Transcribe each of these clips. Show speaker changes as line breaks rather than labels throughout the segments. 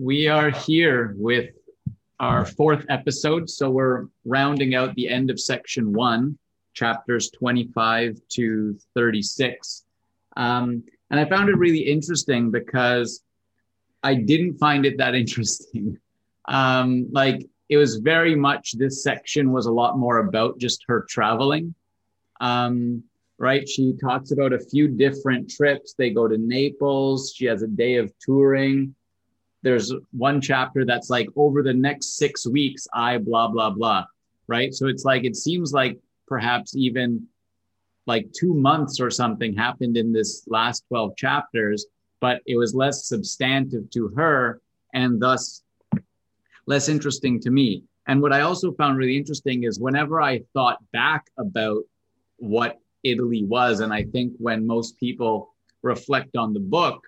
we are here with our fourth episode. So we're rounding out the end of section one, chapters 25 to 36. Um, and I found it really interesting because I didn't find it that interesting. Um, like it was very much this section was a lot more about just her traveling. Um, right? She talks about a few different trips. They go to Naples. She has a day of touring there's one chapter that's like over the next six weeks, I blah, blah, blah. Right. So it's like, it seems like perhaps even like two months or something happened in this last 12 chapters, but it was less substantive to her and thus less interesting to me. And what I also found really interesting is whenever I thought back about what Italy was, and I think when most people reflect on the book,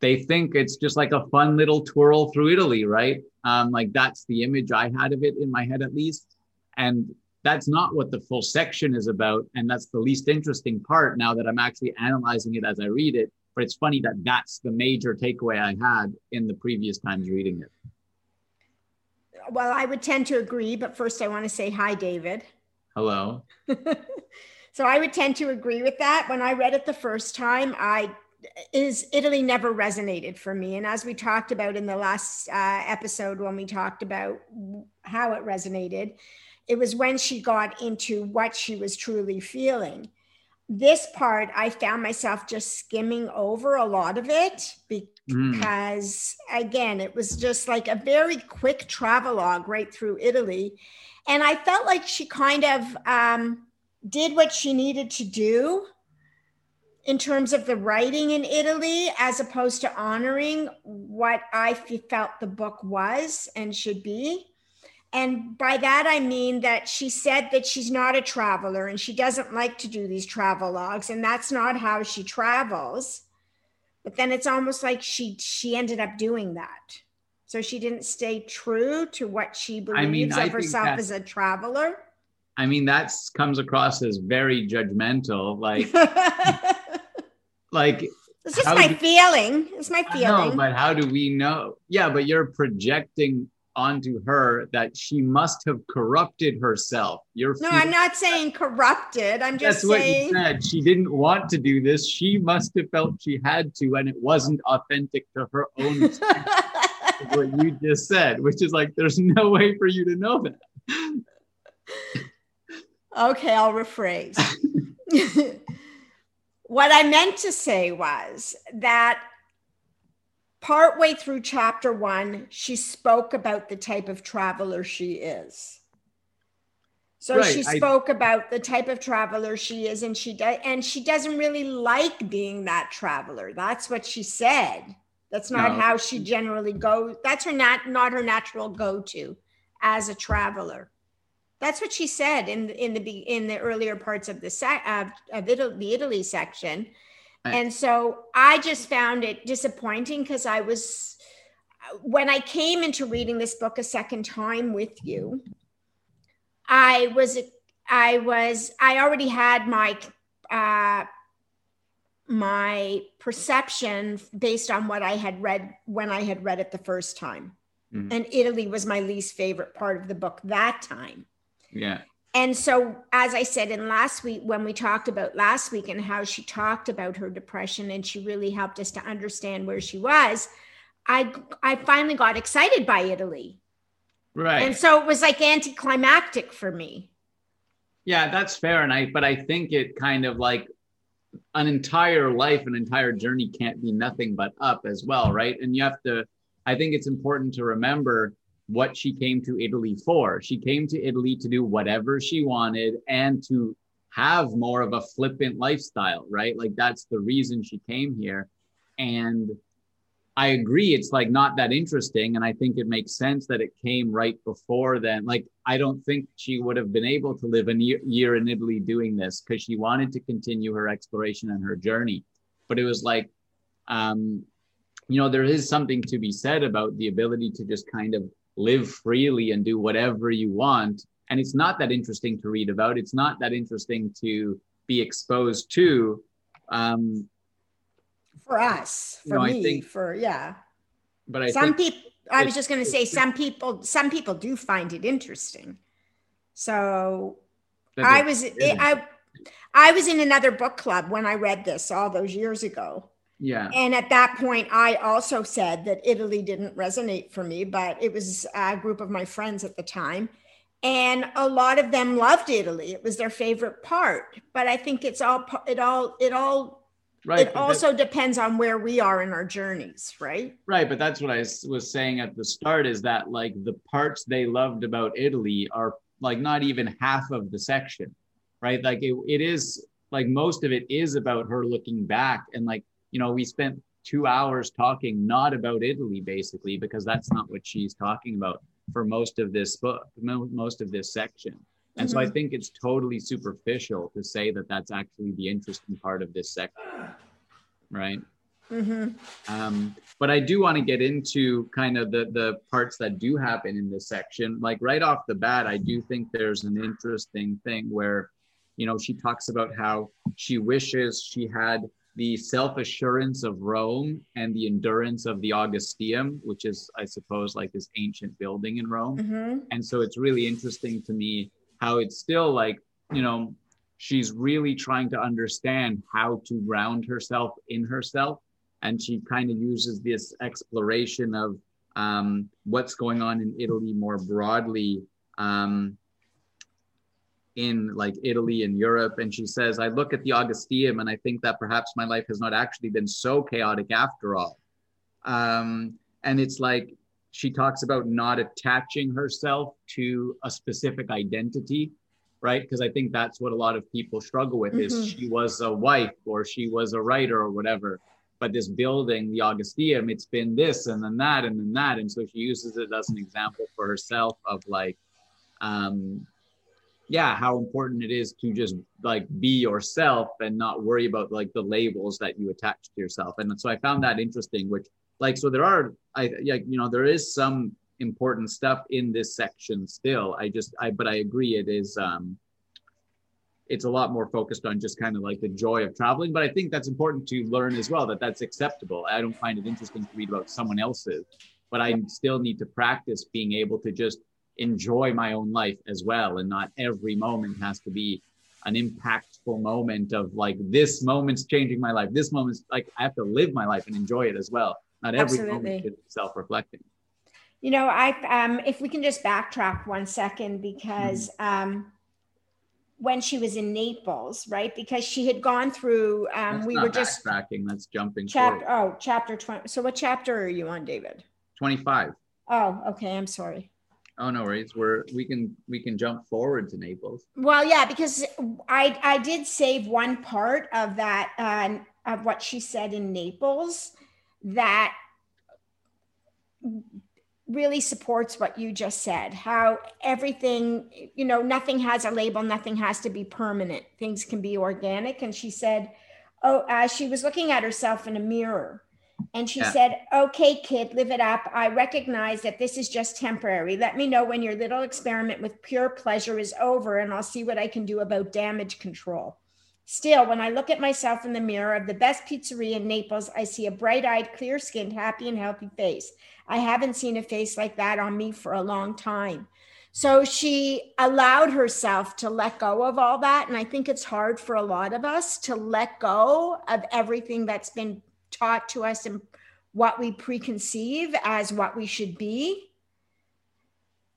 they think it's just like a fun little twirl through Italy, right? Um, like that's the image I had of it in my head, at least. And that's not what the full section is about. And that's the least interesting part now that I'm actually analyzing it as I read it. But it's funny that that's the major takeaway I had in the previous times reading it.
Well, I would tend to agree, but first I want to say hi, David.
Hello.
so I would tend to agree with that. When I read it the first time, I is Italy never resonated for me. And as we talked about in the last uh, episode, when we talked about how it resonated, it was when she got into what she was truly feeling. This part, I found myself just skimming over a lot of it mm. because, mm. again, it was just like a very quick travelogue right through Italy. And I felt like she kind of um, did what she needed to do in terms of the writing in Italy, as opposed to honoring what I felt the book was and should be. And by that, I mean that she said that she's not a traveler and she doesn't like to do these travel logs, and that's not how she travels. But then it's almost like she she ended up doing that. So she didn't stay true to what she believes I mean, of herself as a traveler.
I mean, that comes across as very judgmental. Like like
it's just my do, feeling. It's my feeling.
No, but how do we know? Yeah, but you're projecting onto her that she must have corrupted herself. You're
no, I'm not saying corrupted. I'm just
That's
saying
what you said. She didn't want to do this. She must have felt she had to, and it wasn't authentic to her own. what you just said, which is like, there's no way for you to know that.
okay, I'll rephrase. What I meant to say was that partway through chapter one, she spoke about the type of traveler she is. So right, she spoke I, about the type of traveler she is, and she does, and she doesn't really like being that traveler. That's what she said. That's not no. how she generally goes. That's her not not her natural go to as a traveler. That's what she said in in the in the earlier parts of the sec, of, of Italy, the Italy section. Right. And so I just found it disappointing because I was when I came into reading this book a second time with you, I was I was I already had my uh, my perception based on what I had read when I had read it the first time. Mm-hmm. And Italy was my least favorite part of the book that time.
Yeah.
And so, as I said in last week, when we talked about last week and how she talked about her depression and she really helped us to understand where she was, I I finally got excited by Italy.
Right.
And so it was like anticlimactic for me.
Yeah, that's fair. And I, but I think it kind of like an entire life, an entire journey can't be nothing but up as well, right? And you have to, I think it's important to remember what she came to Italy for. She came to Italy to do whatever she wanted and to have more of a flippant lifestyle, right? Like that's the reason she came here. And I agree, it's like not that interesting. And I think it makes sense that it came right before then. Like, I don't think she would have been able to live a year in Italy doing this because she wanted to continue her exploration and her journey. But it was like, um, you know, there is something to be said about the ability to just kind of live freely and do whatever you want. And it's not that interesting to read about. It's not that interesting to be exposed to. Um,
for us, for you know, me, think, for yeah.
but I
some people i was just going to say some people some people do find it interesting so i was i i was in another book club when i read this all those years ago
yeah,
and at that point i also said that italy didn't resonate for me but it was a group of my friends at the time and a lot of them loved italy it was their favorite part but i think it's all it all it all
right.
it also depends on where we are in our journeys right
Right, but that's what I was saying at the start is that like the parts they loved about Italy are like not even half of the section, right? Like it, it is like most of it is about her looking back and like, you know, we spent two hours talking not about Italy basically because that's not what she's talking about for most of this book, mo- most of this section. And so I
Mhm.
think it's totally superficial to say that that's actually the interesting part of this section, right?
hmm
Um, but I do want to get into kind of the the parts that do happen in this section. Like right off the bat, I do think there's an interesting thing where, you know, she talks about how she wishes she had the self assurance of Rome and the endurance of the Augusteum, which is, I suppose, like this ancient building in Rome.
Hmm
and so it's really interesting to me how it's still like you know she's really trying to understand how to ground herself in herself. And she kind of uses this exploration of um, what's going on in italy more broadly um, in like italy and europe and she says i look at the augusteum and i think that perhaps my life has not actually been so chaotic after all. Um, and it's like she talks about not attaching herself to a specific identity right? Because i think that's what a lot of people struggle with is
Mhm.
she was a wife or she was a writer or whatever. But this building the augusteum it's been this and then that and then that. And so she uses it as an example for herself of like um yeah how important it is to just like be yourself and not worry about like the labels that you attach to yourself. And so i found that interesting which like so there are i like you know there is some important stuff in this section still. I just i but i agree it is um it's a lot more focused on just kind of like the joy of traveling. But i think that's important to learn as well that that's acceptable. I don't find it interesting to read about someone else's but i still need to practice being able to just enjoy my own life as well and not every moment has to be an impactful moment of like this moment's changing my life this moment's like i have to live my life and enjoy it as well not every
Absolutely.
moment should be self-reflecting
You know, I um, if we can just backtrack one second because
Mm-hmm.
um, when she was in Naples, right? Because she had gone through. Um,
That's
we were just
backtracking that's jumping
chapter.
forward.
Oh, chapter twenty. So what chapter are you on, David?
25
Oh, okay. I'm sorry.
Oh no worries we're we can we can jump forward to naples
Well, yeah, because I I did save one part of that uh, of what she said in Naples that really supports what you just said. How everything, you know, nothing has a label, nothing has to be permanent. Things can be organic. And she said, oh, uh, she was looking at herself in a mirror. And she
Yeah.
said, Okay, kid, live it up. I recognize that this is just temporary. Let me know when your little experiment with pure pleasure is over, and I'll see what I can do about damage control. Still, when I look at myself in the mirror of the best pizzeria in Naples, I see a bright eyed, clear skinned, happy, and healthy face. I haven't seen a face like that on me for a long time. So she allowed herself to let go of all that. And I think it's hard for a lot of us to let go of everything that's been taught to us and what we preconceive as what we should be.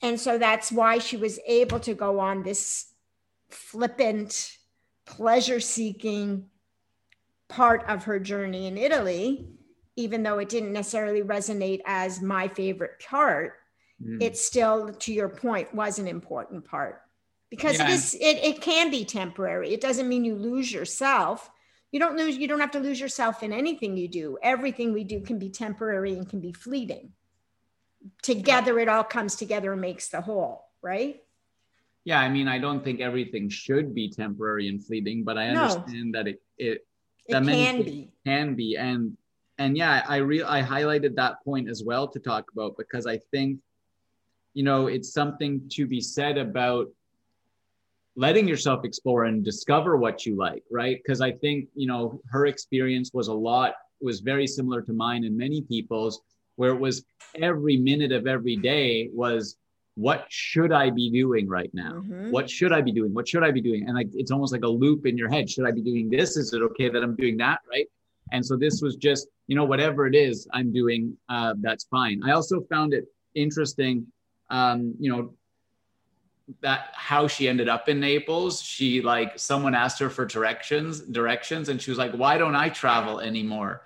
And so that's why she was able to go on this flippant, pleasure seeking part of her journey in Italy, even though it didn't necessarily resonate as my favorite part.
Mm.
It still, to your point, was an important part because
Yeah.
it is it, it can be temporary. It doesn't mean you lose yourself. You don't lose, you don't have to lose yourself in anything you do. Everything we do can be temporary and can be fleeting. Together, it all comes together and makes the whole, right?
yeah i mean i don't think everything should be temporary and fleeting but i
No.
understand that it it
It
That many
can be.
can be and and yeah i re i highlighted that point as well to talk about because i think you know it's something to be said about letting yourself explore and discover what you like right because i think you know her experience was a lot was very similar to mine and many people's where it was every minute of every day was what should I be doing right now? Mm-hmm. What should I be doing? What should I be doing? And like it's almost like a loop in your head. Should I be doing this? Is it okay that I'm doing that? Right. And so this was just, you know, whatever it is I'm doing, uh, that's fine. I also found it interesting, um, you know, that how she ended up in Naples. She like someone asked her for directions, directions, and she was like, "Why don't I travel anymore?"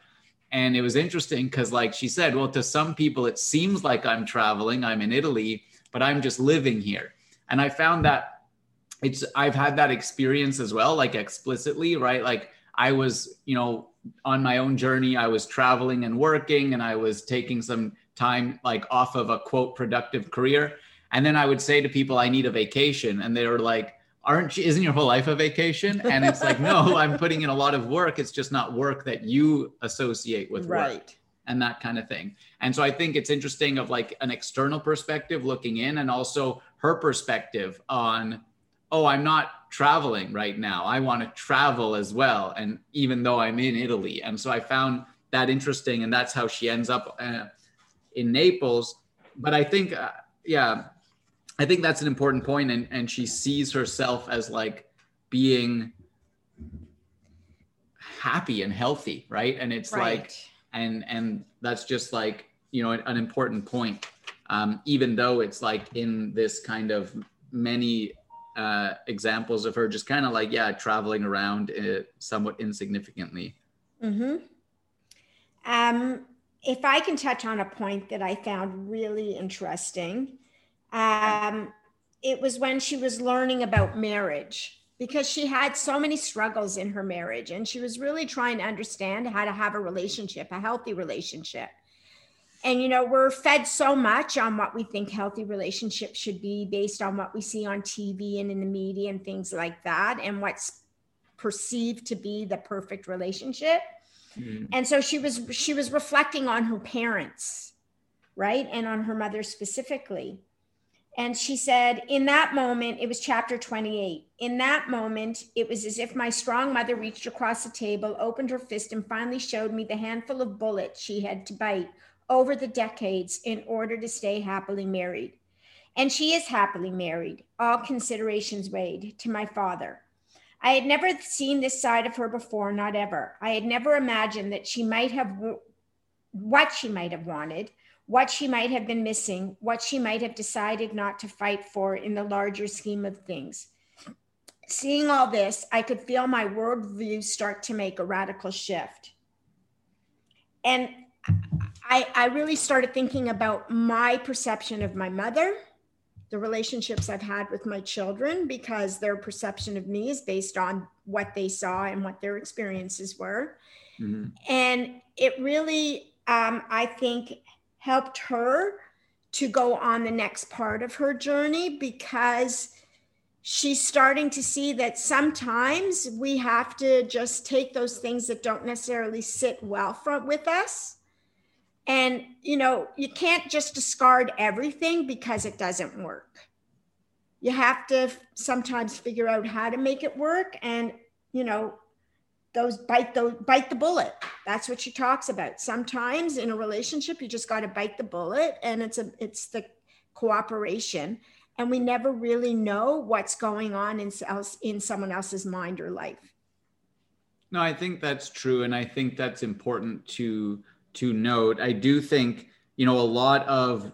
And it was interesting because, like she said, well, to some people it seems like I'm traveling. I'm in Italy, but I'm just living here. And I found that it's I've had that experience as well, like explicitly, right? Like I was, you know, on my own journey, I was traveling and working and I was taking some time like off of a quote productive career. And then I would say to people, I need a vacation. And they were like, aren't you, isn't your whole life a vacation? And it's like, no, I'm putting in a lot of work. It's just not work that you associate with right. work and that kind of thing. And so I think it's interesting of like an external perspective looking in and also her perspective on, oh, I'm not traveling right now. I want to travel as well. And even though I'm in Italy. And so I found that interesting. And that's how she ends up uh, in Naples. But I think, uh, yeah, I think that's an important. And, and she sees herself as like being happy and healthy. Right. And it's right. like, and and that's just like you know an, an important point um, even though it's like in this kind of many uh, examples of her just kind of like yeah traveling around uh, somewhat insignificantly
mm-hmm. um, if i can touch on a point that i found really interesting um, it was when she was learning about marriage because she had so many struggles in her marriage and she was really trying to understand how to have a relationship, a healthy relationship. And you know, we're fed so much on what we think healthy relationships should be based on what we see on TV and in the media and things like that and what's perceived to be the perfect relationship. Mm-hmm. And so she was she was reflecting on her parents, right? And on her mother specifically. And she said, in that moment, it was chapter 28. In that moment, it was as if my strong mother reached across the table, opened her fist, and finally showed me the handful of bullets she had to bite over the decades in order to stay happily married. And she is happily married, all considerations weighed, to my father. I had never seen this side of her before, not ever. I had never imagined that she might have what she might have wanted what she might have been missing, what she might have decided not to fight for in the larger scheme of things. Seeing all this, I could feel my worldview start to make a radical shift. And I, I really started thinking about my perception of my mother, the relationships I've had with my children, because their perception of me is based on what they saw and what their experiences were. Mm-hmm. And it really, um, I think, helped her to go on the next part of her journey because she's starting to see that sometimes we have to just take those things that don't necessarily sit well from, with us. And you know you can't just discard everything because it doesn't work. You have to sometimes figure out how to make it work and you know those bite those bite the bullet. That's what she talks about. Sometimes in a relationship you just got to bite the bullet and it's a it's the cooperation. And we never really know what's going on in in someone else's mind or life.
No i think that's true. And i think that's important to to note. I do think you know a lot of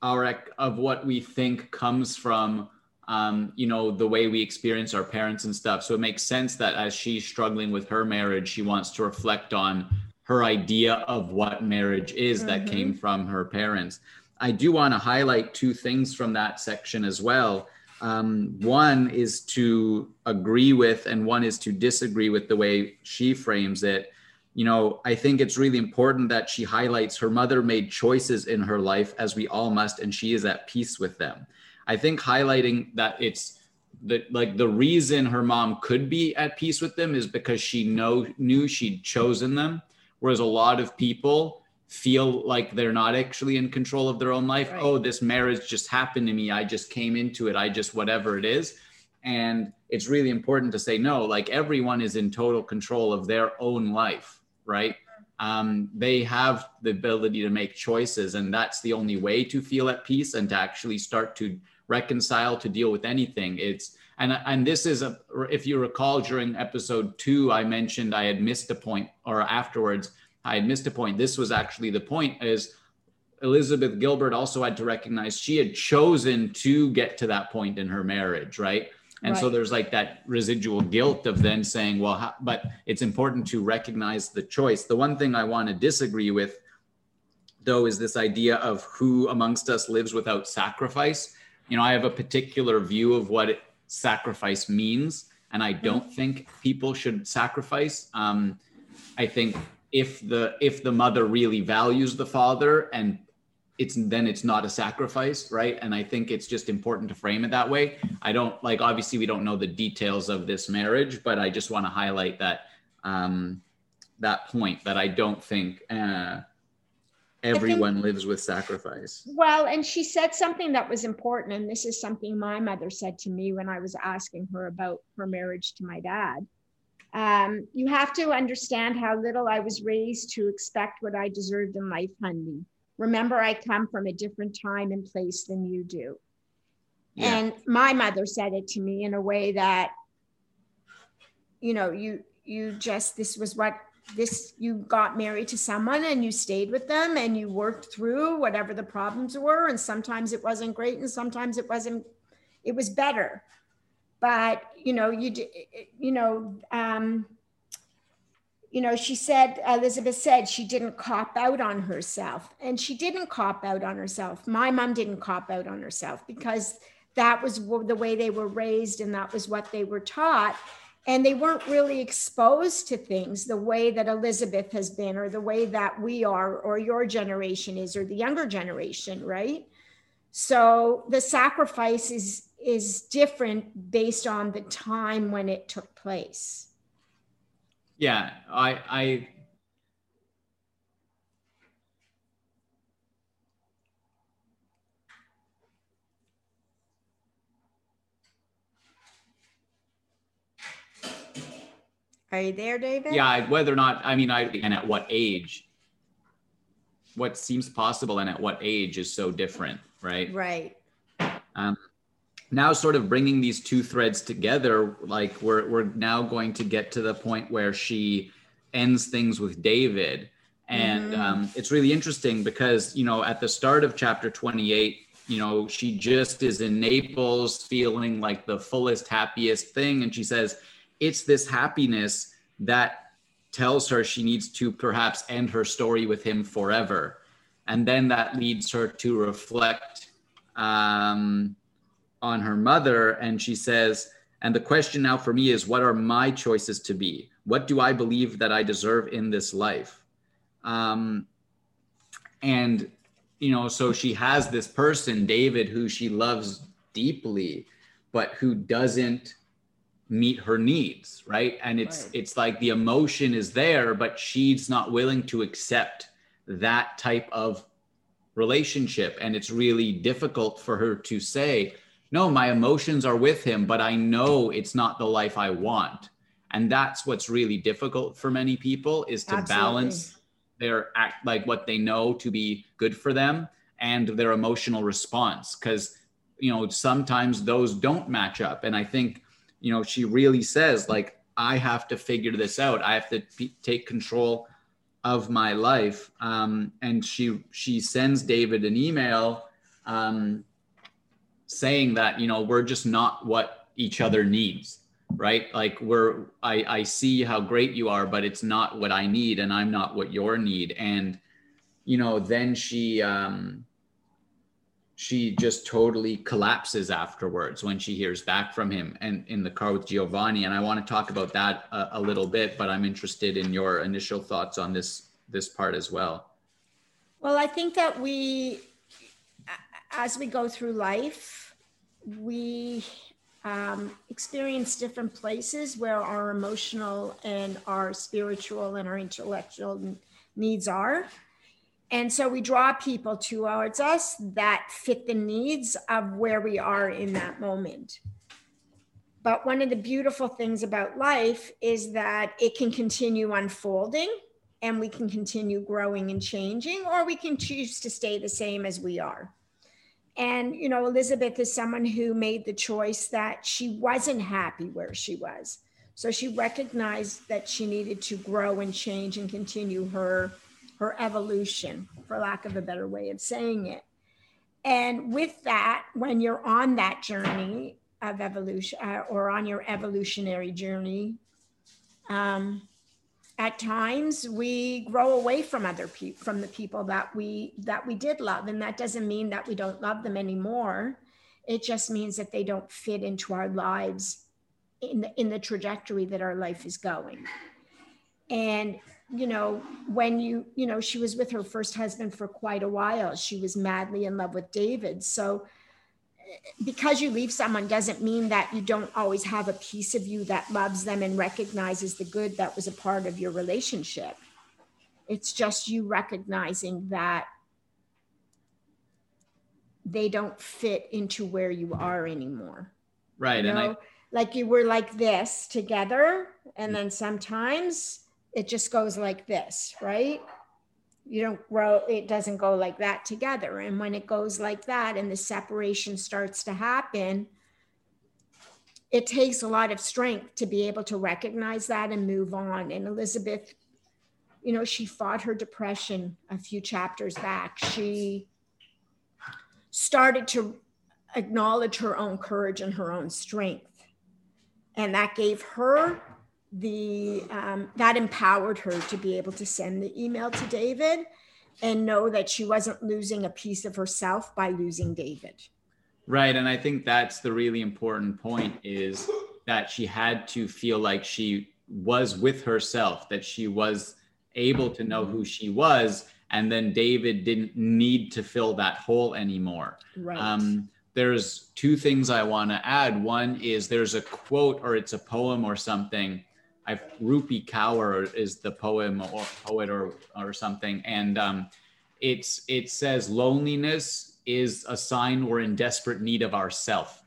our of what we think comes from um, you know, the way we experience our parents and stuff. So it makes sense that as she's struggling with her marriage, she wants to reflect on her idea of what marriage is mm-hmm. that came from her parents. I do want to highlight two things from that section as well. Um, one is to agree with, and one is to disagree with the way she frames it. You know, I think it's really important that she highlights her mother made choices in her life, as we all must, and she is at peace with them. I think highlighting that it's the like the reason her mom could be at peace with them is because she know knew she'd chosen them, whereas a lot of people feel like they're not actually in control of their own life. Right. Oh, this marriage just happened to me. I just came into it. I just whatever it is. And it's really important to say no, like everyone is in total control of their own life, right? um, they have the ability to make choices, and that's the only way to feel at peace and to actually start to reconcile to deal with anything. It's and and this is a if you recall during episode two, I mentioned I had missed a point, or afterwards I had missed a point. This was actually the point is Elizabeth Gilbert also had to recognize she had chosen to get to that point in her marriage, right? And right. so there's like that residual guilt of then saying, well, how, but it's important to recognize the choice. The one thing I want to disagree with, though, is this idea of who amongst us lives without sacrifice. You know, I have a particular view of what sacrifice means, and I don't mm-hmm. think people should sacrifice. Um, I think if the if the mother really values the father and it's then it's not a sacrifice right and i think it's just important to frame it that way i don't like obviously we don't know the details of this marriage but i just want to highlight that um that point that i don't think uh everyone think, lives with sacrifice
well and she said something that was important and this is something my mother said to me when i was asking her about her marriage to my dad um, you have to understand how little I was raised to expect what I deserved in life, honey. Remember, I come from a different time and place than you do. Yeah. And my mother said it to me in a way that, you know, you you just this was what this you got married to someone and you stayed with them and you worked through whatever the problems were. And sometimes it wasn't great and sometimes it wasn't it was better. But you know you you know um, you know she said elizabeth said she didn't cop out on herself. And she didn't cop out on herself. My mom didn't cop out on herself because that was the way they were raised and that was what they were taught and they weren't really exposed to things the way that elizabeth has been or the way that we are or your generation is or the younger generation right so the sacrifice is is different based on the time when it took place.
Yeah, I I
Are you there, David?
Yeah, whether or not, I mean, I, and at what age, what seems possible and at what age is so different, right?
Right.
Um, now sort of bringing these two threads together like we're we're now going to get to the point where she ends things with david and mm-hmm. um, it's really interesting because you know at the start of chapter 28 you know she just is in naples feeling like the fullest happiest thing and she says it's this happiness that tells her she needs to perhaps end her story with him forever and then that leads her to reflect um, on her mother and she says, and the question now for me is what are my choices to be? What do I believe that I deserve in this life? Um, and, you know, so she has this person, David, who she loves deeply, but who doesn't meet her needs right and it's right. it's like the emotion is there but she's not willing to accept that type of relationship and it's really difficult for her to say no, my emotions are with him, but I know it's not the life I want. And that's what's really difficult for many people is to Absolutely. balance their act like what they know to be good for them and their emotional response because you know sometimes those don't match up and i think you know she really says like i have to figure this out. I have to p- take control of my life. Um, and she she sends david an email um, saying that you know we're just not what each other needs right? Like we're i i see how great you are but it's not what i need and i'm not what your need. And you know then she um she just totally collapses afterwards when she hears back from him and in the car with giovanni and i want to talk about that a, a little bit but i'm interested in your initial thoughts on this this part as well
well i think that we as we go through life, we um, experience different places where our emotional and our spiritual and our intellectual needs are. And so we draw people towards us that fit the needs of where we are in that moment. But one of the beautiful things about life is that it can continue unfolding and we can continue growing and changing, or we can choose to stay the same as we are. And, you know, Elizabeth is someone who made the choice that she wasn't happy where she was. So she recognized that she needed to grow and change and continue her her evolution, for lack of a better way of saying it. And with that, when you're on that journey of evolution uh, or on your evolutionary journey, um, at times we grow away from other people from the people that we that we did love. And that doesn't mean that we don't love them anymore. It just means that they don't fit into our lives in the, in the trajectory that our life is going. And you know when you you know she was with her first husband for quite a while she was madly in love with david so eh, because you leave someone doesn't mean that you don't always have a piece of you that loves them and recognizes the good that was a part of your relationship. It's just you recognizing that they don't fit into where you are anymore.
Right.
You know?
and I,
like you were like this together, and mm. then sometimes it just goes like this, right? you don't grow it doesn't go like that together. And when it goes like that and the separation starts to happen it takes a lot of strength to be able to recognize that and move on. And elizabeth you know she fought her depression a few chapters back. She started to acknowledge her own courage and her own strength. And that gave her the um, that empowered her to be able to send the email to David and know that she wasn't losing a piece of herself by losing David.
Right, and I think that's the really important point is that she had to feel like she was with herself, that she was able to know who she was, and then David didn't need to fill that hole anymore.
Right.
Um, there's two things I want to add. One is there's a quote or it's a poem or something I Rupi Kaur is the poem or poet or or something, and um, it's it says loneliness is a sign we're in desperate need of ourself,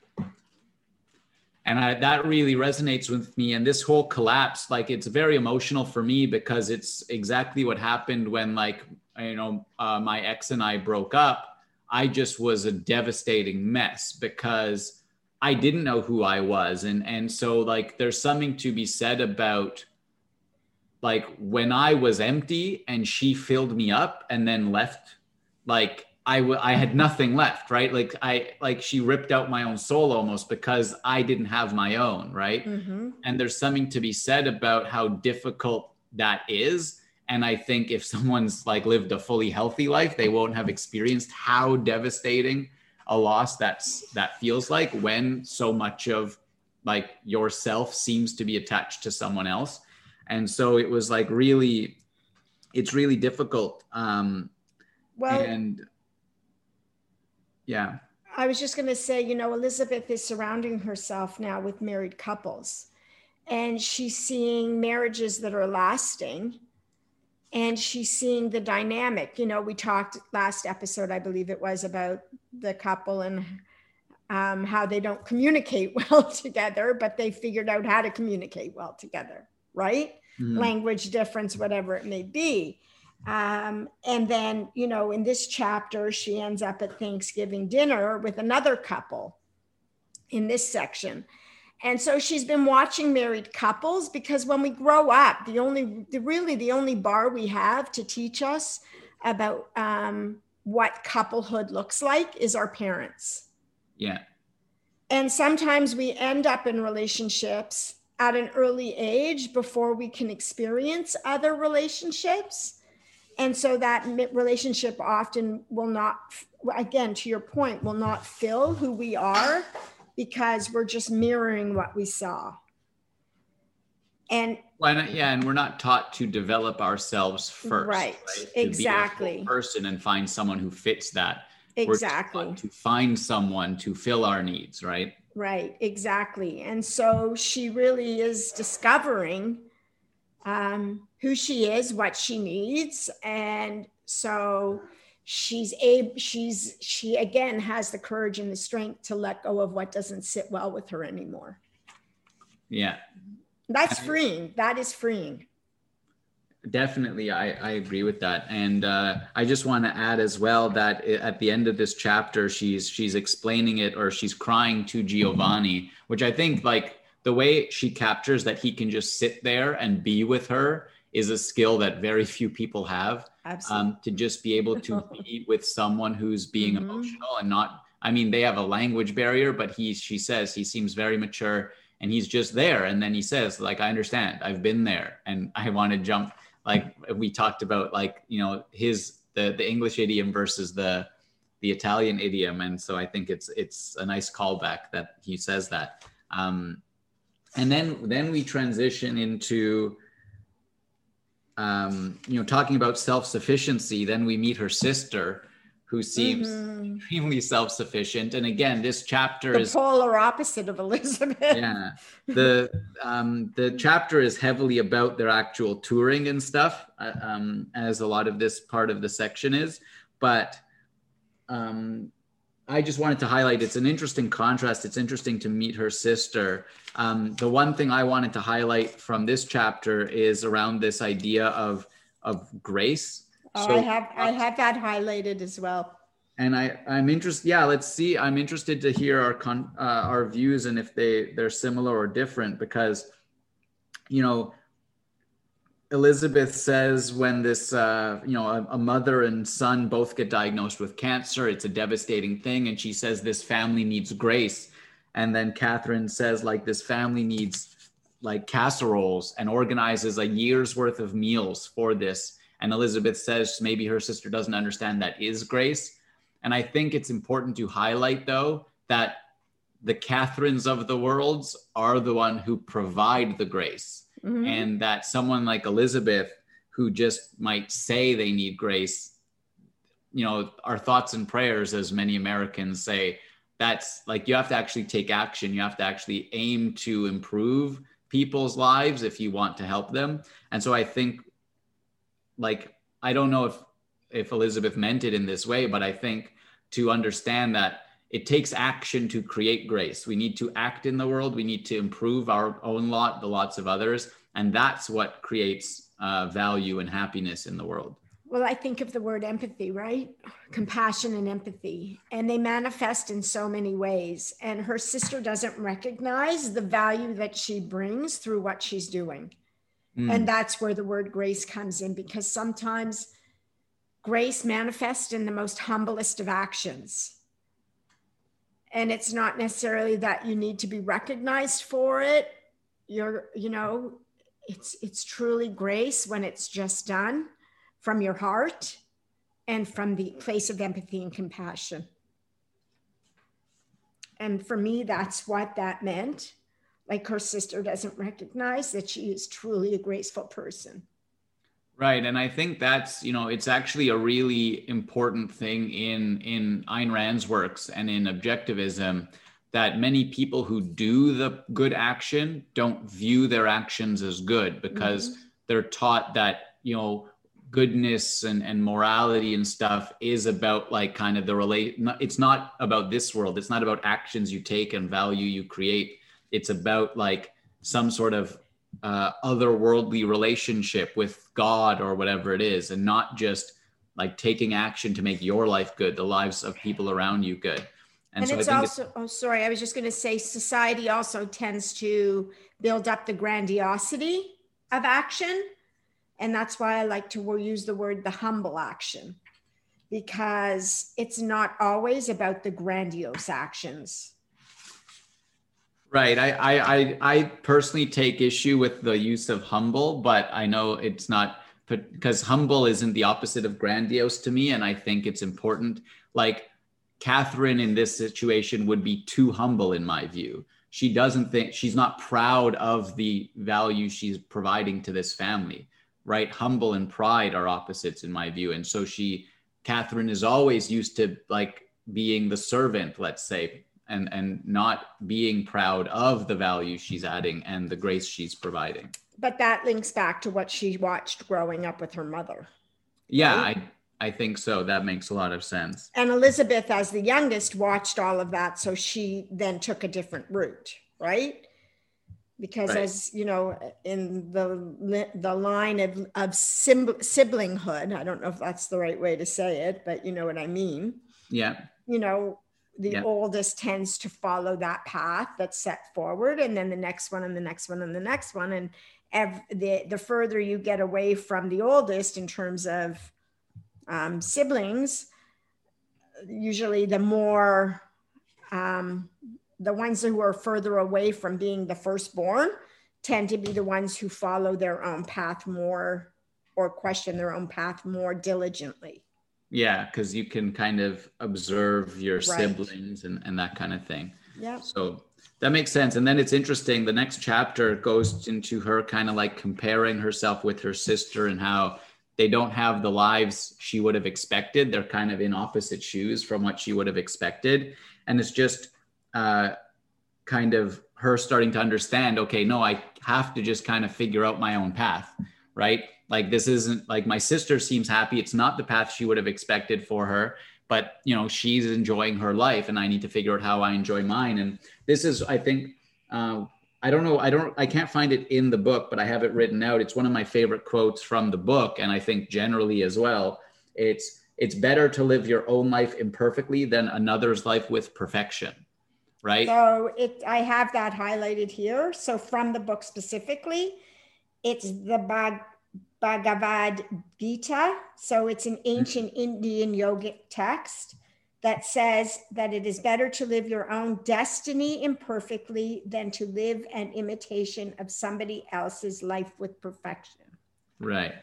and I, that really resonates with me. And this whole collapse, like it's very emotional for me because it's exactly what happened when like you know uh, my ex and I broke up. I just was a devastating mess because I didn't know who I was. And and so like there's something to be said about like when I was empty and she filled me up and then left, like I, w- I had nothing left, right? Like I like she ripped out my own soul almost because I didn't have my own, right?
Mm-hmm.
And there's something to be said about how difficult that is. And I think if someone's like lived a fully healthy life, they won't have experienced how devastating a loss that's that feels like when so much of like yourself seems to be attached to someone else. And so it was like really it's really difficult um
well
and yeah.
I was just going to say you know elizabeth is surrounding herself now with married couples and she's seeing marriages that are lasting and she's seeing the dynamic. You know we talked last episode i believe it was about the couple and um, how they don't communicate well together but they figured out how to communicate well together right? Mm-hmm. language difference whatever it may be. Um, and then you know in this chapter she ends up at thanksgiving dinner with another couple in this section and so she's been watching married couples because when we grow up, the only, the, really the only bar we have to teach us about um, what couplehood looks like is our parents.
Yeah.
And sometimes we end up in relationships at an early age before we can experience other relationships. And so that relationship often will not, again, to your point, will not fill who we are because we're just mirroring what we saw. And
well, yeah, and we're not taught to develop ourselves first,
right? right? Exactly.
person and find someone who fits that.
Exactly.
to find someone to fill our needs, right?
Right. Exactly. And so she really is discovering um, who she is, what she needs, and so she's able she's she again has the courage and the strength to let go of what doesn't sit well with her anymore.
Yeah.
That's freeing. That is freeing.
Definitely I, I agree with that. And uh, i just want to add as well that at the end of this chapter she's she's explaining it or she's crying to giovanni which i think like the way she captures that he can just sit there and be with her is a skill that very few people have um, to just be able to be with someone who's being mm-hmm. emotional and not i mean they have a language barrier but he she says he seems very mature and he's just there. And then he says like i understand. I've been there. And i want to jump like we talked about like you know his the the english idiom versus the the italian idiom. And so i think it's it's a nice callback that he says that. Um and then then we transition into um you know talking about self-sufficiency then we meet her sister who seems mm-hmm. extremely self-sufficient. And again this chapter
the
is
polar opposite of elizabeth.
Yeah. The um the chapter is heavily about their actual touring and stuff uh, um as a lot of this part of the section is. But um i just wanted to highlight it's an interesting contrast it's interesting to meet her sister um the one thing i wanted to highlight from this chapter is around this idea of of grace
Oh, so, I have I have that highlighted as well.
And I I'm interested. Yeah, let's see. I'm interested to hear our con uh, our views and if they they're similar or different because, you know, Elizabeth says when this, uh, you know, a, a, mother and son both get diagnosed with cancer, it's a devastating thing. And she says this family needs grace. And then Catherine says, like, this family needs like casseroles and organizes a year's worth of meals for this and Elizabeth says maybe her sister doesn't understand that is grace. And I think it's important to highlight, though, that the Catherines of the worlds are the one who provide the grace. Mm-hmm. And that someone like Elizabeth, who just might say they need grace, you know, our thoughts and prayers, as many Americans say, that's like you have to actually take action. You have to actually aim to improve people's lives if you want to help them. And so I think like I don't know if if Elizabeth meant it in this way, but I think to understand that it takes action to create grace. We need to act in the world. We need to improve our own lot, the lots of others, and that's what creates uh, value and happiness in the world.
Well, I think of the word empathy, right? Compassion and empathy, and they manifest in so many ways. And her sister doesn't recognize the value that she brings through what she's doing. Mm. And that's where the word grace comes in because sometimes grace manifests in the most humblest of actions. And it's not necessarily that you need to be recognized for it. You're, you know, it's it's truly grace when it's just done from your heart and from the place of empathy and compassion. And for me, that's what that meant like her sister doesn't recognize that she is truly a graceful person.
Right, and I think that's you know it's actually a really important thing in in Ayn Rand's works and in objectivism that many people who do the good action don't view their actions as good because mm-hmm. they're taught that you know goodness and, and morality and stuff is about like kind of the relate it's not about this world it's not about actions you take and value you create it's about like some sort of uh, otherworldly relationship with God or whatever it is, and not just like taking action to make your life good, the lives of people around you good.
And, and so it's also, it's, oh, sorry, I was just going to say society also tends to build up the grandiosity of action. And that's why I like to use the word the humble action, because it's not always about the grandiose actions
Right. I, I, I personally take issue with the use of humble, but I know it's not because humble isn't the opposite of grandiose to me. And I think it's important. Like Catherine in this situation would be too humble, in my view. She doesn't think she's not proud of the value she's providing to this family, right? Humble and pride are opposites, in my view. And so she, Catherine, is always used to like being the servant, let's say, and and not being proud of the value she's adding and the grace she's providing.
But that links back to what she watched growing up with her mother
yeah right? i i think so. That makes a lot of sense.
And elizabeth as the youngest watched all of that so she then took a different route right? Because right. as you know in the the line of of siblinghood i don't know if that's the right way to say it but you know what i mean?
Yeah.
You know the yeah. oldest tends to follow that path that's set forward and then the next one and the next one and the next one and ev- the the further you get away from the oldest in terms of um, siblings usually the more um, the ones who are further away from being the firstborn tend to be the ones who follow their own path more or question their own path more diligently.
Yeah, because you can kind of observe your right. siblings and, and that kind of thing.
Yeah.
So that makes sense. And then it's interesting. The next chapter goes into her kind of like comparing herself with her sister and how they don't have the lives she would have expected. They're kind of in opposite shoes from what she would have expected. And it's just uh, kind of her starting to understand okay no i have to just kind of figure out my own path right like this isn't like my sister seems happy. It's not the path she would have expected for her but you know she's enjoying her life and i need to figure out how i enjoy mine. And this is i think uh, i don't know i don't i can't find it in the book but i have it written out. It's one of my favorite quotes from the book and i think generally as well. It's it's better to live your own life imperfectly than another's life with perfection. Right?
So it, I have that highlighted here. So from the book specifically, it's the Bhag, Bhagavad Gita. So it's an ancient Indian yogic text that says that it is better to live your own destiny imperfectly than to live an imitation of somebody else's life with perfection.
Right.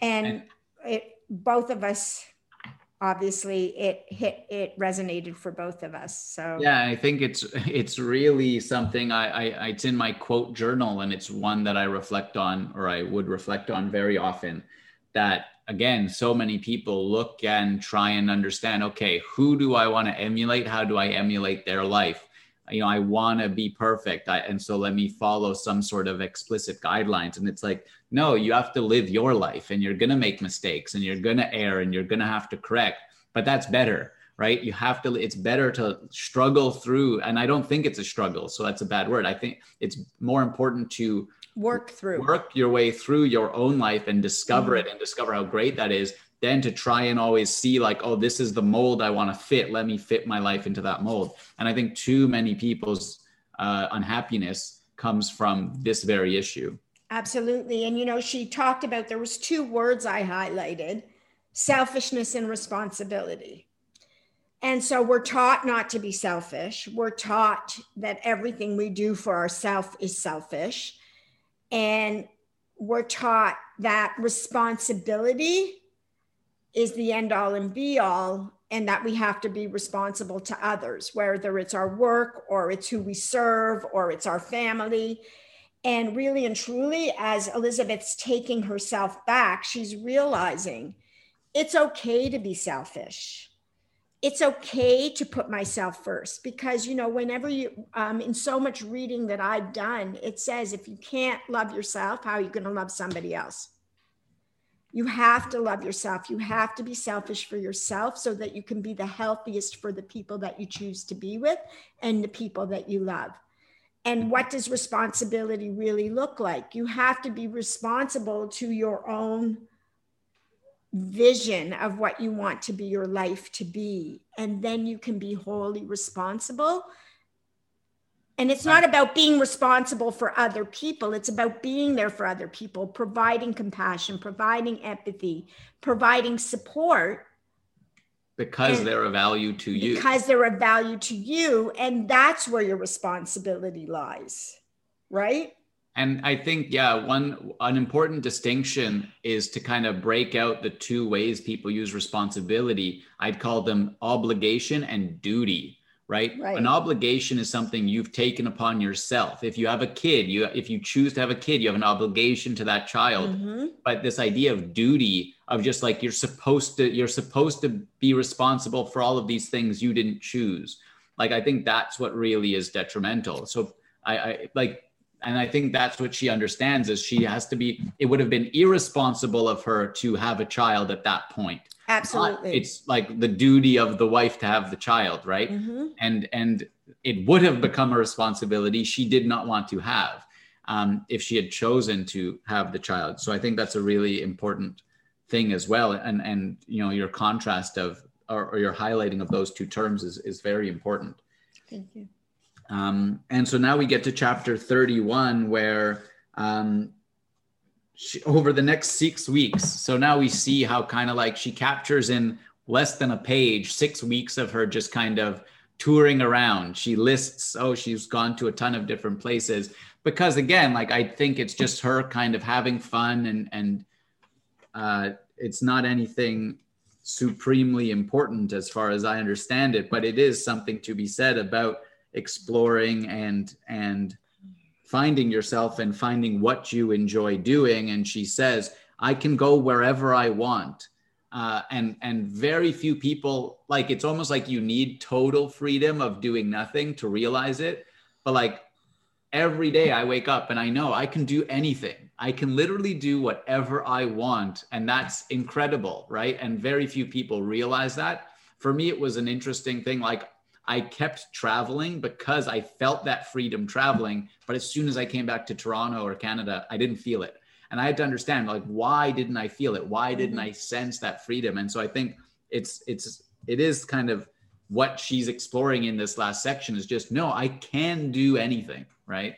And, and it, both of us obviously it hit it resonated for both of us so.
Yeah i think it's it's really something I, I it's in my quote journal and it's one that i reflect on or i would reflect on very often that again so many people look and try and understand okay who do i want to emulate? How do i emulate their life you know i want to be perfect. I, and so let me follow some sort of explicit guidelines. And it's like no you have to live your life and you're going to make mistakes and you're going to err and you're going to have to correct but that's better right? You have to it's better to struggle through and i don't think it's a struggle so that's a bad word. I think it's more important to
work through.
work your way through your own life and discover mm-hmm. it and discover how great that is then to try and always see like oh this is the mold i want to fit. Let me fit my life into that mold. And i think too many people's uh, unhappiness comes from this very issue.
Absolutely. And you know she talked about there was two words i highlighted selfishness and responsibility. And so we're taught not to be selfish. We're taught that everything we do for ourselves is selfish. And we're taught that responsibility is the end all and be all and that we have to be responsible to others, whether it's our work or it's who we serve or it's our family. And really and truly, as Elizabeth's taking herself back, she's realizing it's okay to be selfish. It's okay to put myself first because, you know, whenever you, um, in so much reading that I've done, it says if you can't love yourself, how are you going to love somebody else? You have to love yourself. You have to be selfish for yourself so that you can be the healthiest for the people that you choose to be with and the people that you love. And mm-hmm. what does responsibility really look like? You have to be responsible to your own vision of what you want to be your life to be. And then you can be wholly responsible and it's not about being responsible for other people. It's about being there for other people, providing compassion, providing empathy, providing support.
Because they're a value to you.
Because they're a value to you. And that's where your responsibility lies, right?
And I think, yeah, one an important distinction is to kind of break out the two ways people use responsibility. I'd call them obligation and duty right? right? An obligation is something you've taken upon yourself. If you have a kid, you if you choose to have a kid, you have an obligation to that child. Mm-hmm. But this idea of duty of just like you're supposed to you're supposed to be responsible for all of these things you didn't choose. Like I think that's what really is detrimental. So I, I like and I think that's what she understands is she has to be it would have been irresponsible of her to have a child at that point
absolutely
it's like the duty of the wife to have the child right mm-hmm. and and it would have become a responsibility she did not want to have um, if she had chosen to have the child. So I think that's a really important thing as well. And and you know your contrast of or, or your highlighting of those two terms is is very important.
Thank you.
Um, and so now we get to chapter 31 where um, she, over the next six weeks. So now we see how kind of like she captures in less than a page six weeks of her just kind of touring around. She lists, oh, she's gone to a ton of different places because again, like I think it's just her kind of having fun and and uh, it's not anything supremely important as far as I understand it, but it is something to be said about exploring and and finding yourself and finding what you enjoy doing. And she says, I can go wherever I want. Uh, and and very few people like it's almost like you need total freedom of doing nothing to realize it. But like every day i wake up and i know i can do anything. I can literally do whatever i want. And that's incredible right? And very few people realize that. For me it was an interesting thing. Like I kept traveling because I felt that freedom traveling. But as soon as I came back to Toronto or Canada, I didn't feel it. And I had to understand like why didn't I feel it? Why didn't mm-hmm. I sense that freedom? And so I think it's it's it is kind of what she's exploring in this last section is just no, I can do anything, right?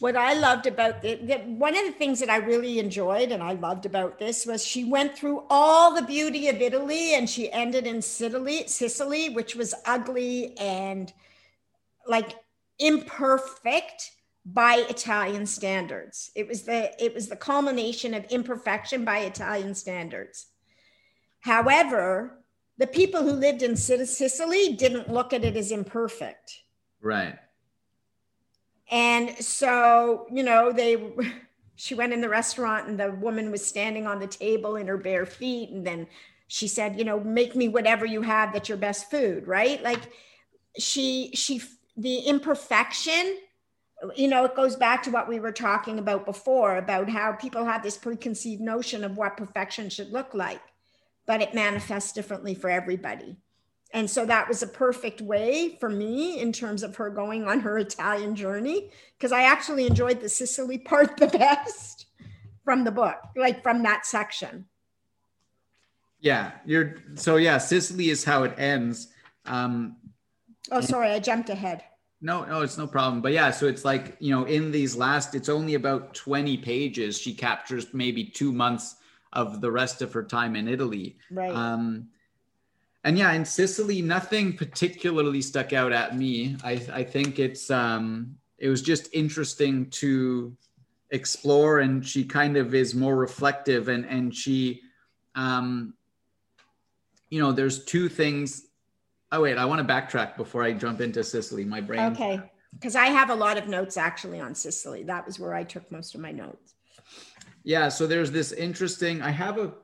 What I loved about it, one of the things that I really enjoyed and I loved about this was she went through all the beauty of Italy and she ended in Sicily, Sicily, which was ugly and like imperfect by Italian standards. It was the it was the culmination of imperfection by Italian standards. However, the people who lived in Sicily didn't look at it as imperfect.
Right
and so, you know, they, she went in the restaurant and the woman was standing on the table in her bare feet. And then she said, you know, make me whatever you have that's your best food, right? Like she, she, the imperfection, you know, it goes back to what we were talking about before about how people have this preconceived notion of what perfection should look like, but it manifests differently for everybody and so that was a perfect way for me in terms of her going on her Italian journey because I actually enjoyed the Sicily part the best from the book, like from that section.
Yeah, you're so yeah, Sicily is how it ends. Um
Oh, sorry, I jumped ahead.
No, no, it's no problem. But yeah, so it's like, you know, in these last, it's only about 20 pages. She captures maybe two months of the rest of her time in Italy.
Right.
Um, and yeah, in Sicily, nothing particularly stuck out at me. I, I think it's um, it was just interesting to explore, and she kind of is more reflective, and and she, um, you know, there's two things. Oh wait, I want to backtrack before I jump into Sicily. My brain.
Okay, because I have a lot of notes actually on Sicily. That was where I took most of my notes.
Yeah, so there's this interesting. I have a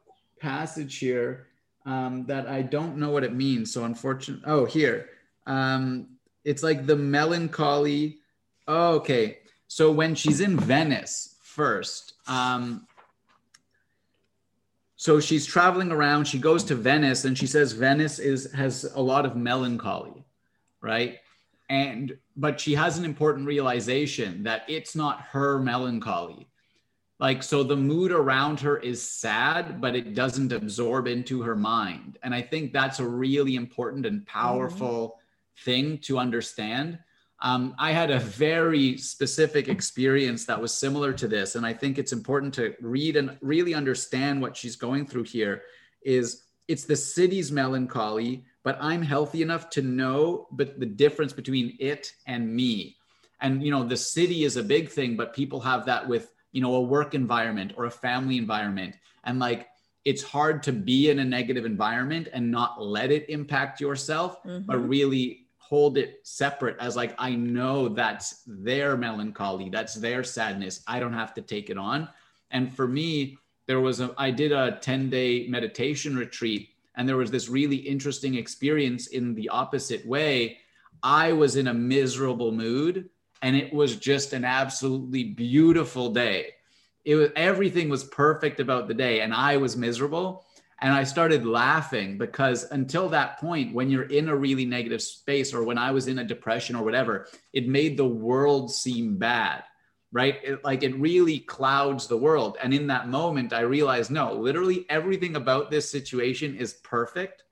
passage here um, that I don't know what it means. So unfortunate. oh, here. Um, it's like the melancholy. Oh, okay. So when she's in Venice first, um, so she's traveling around. She goes to Venice, and she says Venice is has a lot of melancholy, right? And but she has an important realization that it's not her melancholy like so the mood around her is sad but it doesn't absorb into her mind. And i think that's a really important and powerful mm-hmm. thing to understand. Um, i had a very specific experience that was similar to this and i think it's important to read and really understand what she's going through here is it's the city's melancholy but i'm healthy enough to know but the difference between it and me. And you know the city is a big thing but people have that with you know a work environment or a family environment. And like it's hard to be in a negative environment and not let it impact yourself mm-hmm. but really hold it separate as like i know that's their melancholy that's their sadness i don't have to take it on. And for me there was a i did a 10 day meditation retreat and there was this really interesting experience in the opposite way. I was in a miserable mood and it was just an absolutely beautiful day. It was everything was perfect about the day and I was miserable and I started laughing because until that point when you're in a really negative space or when I was in a depression or whatever, it made the world seem bad. right? It, like it really clouds the world. And in that moment, I realized no, literally everything about this situation is perfect.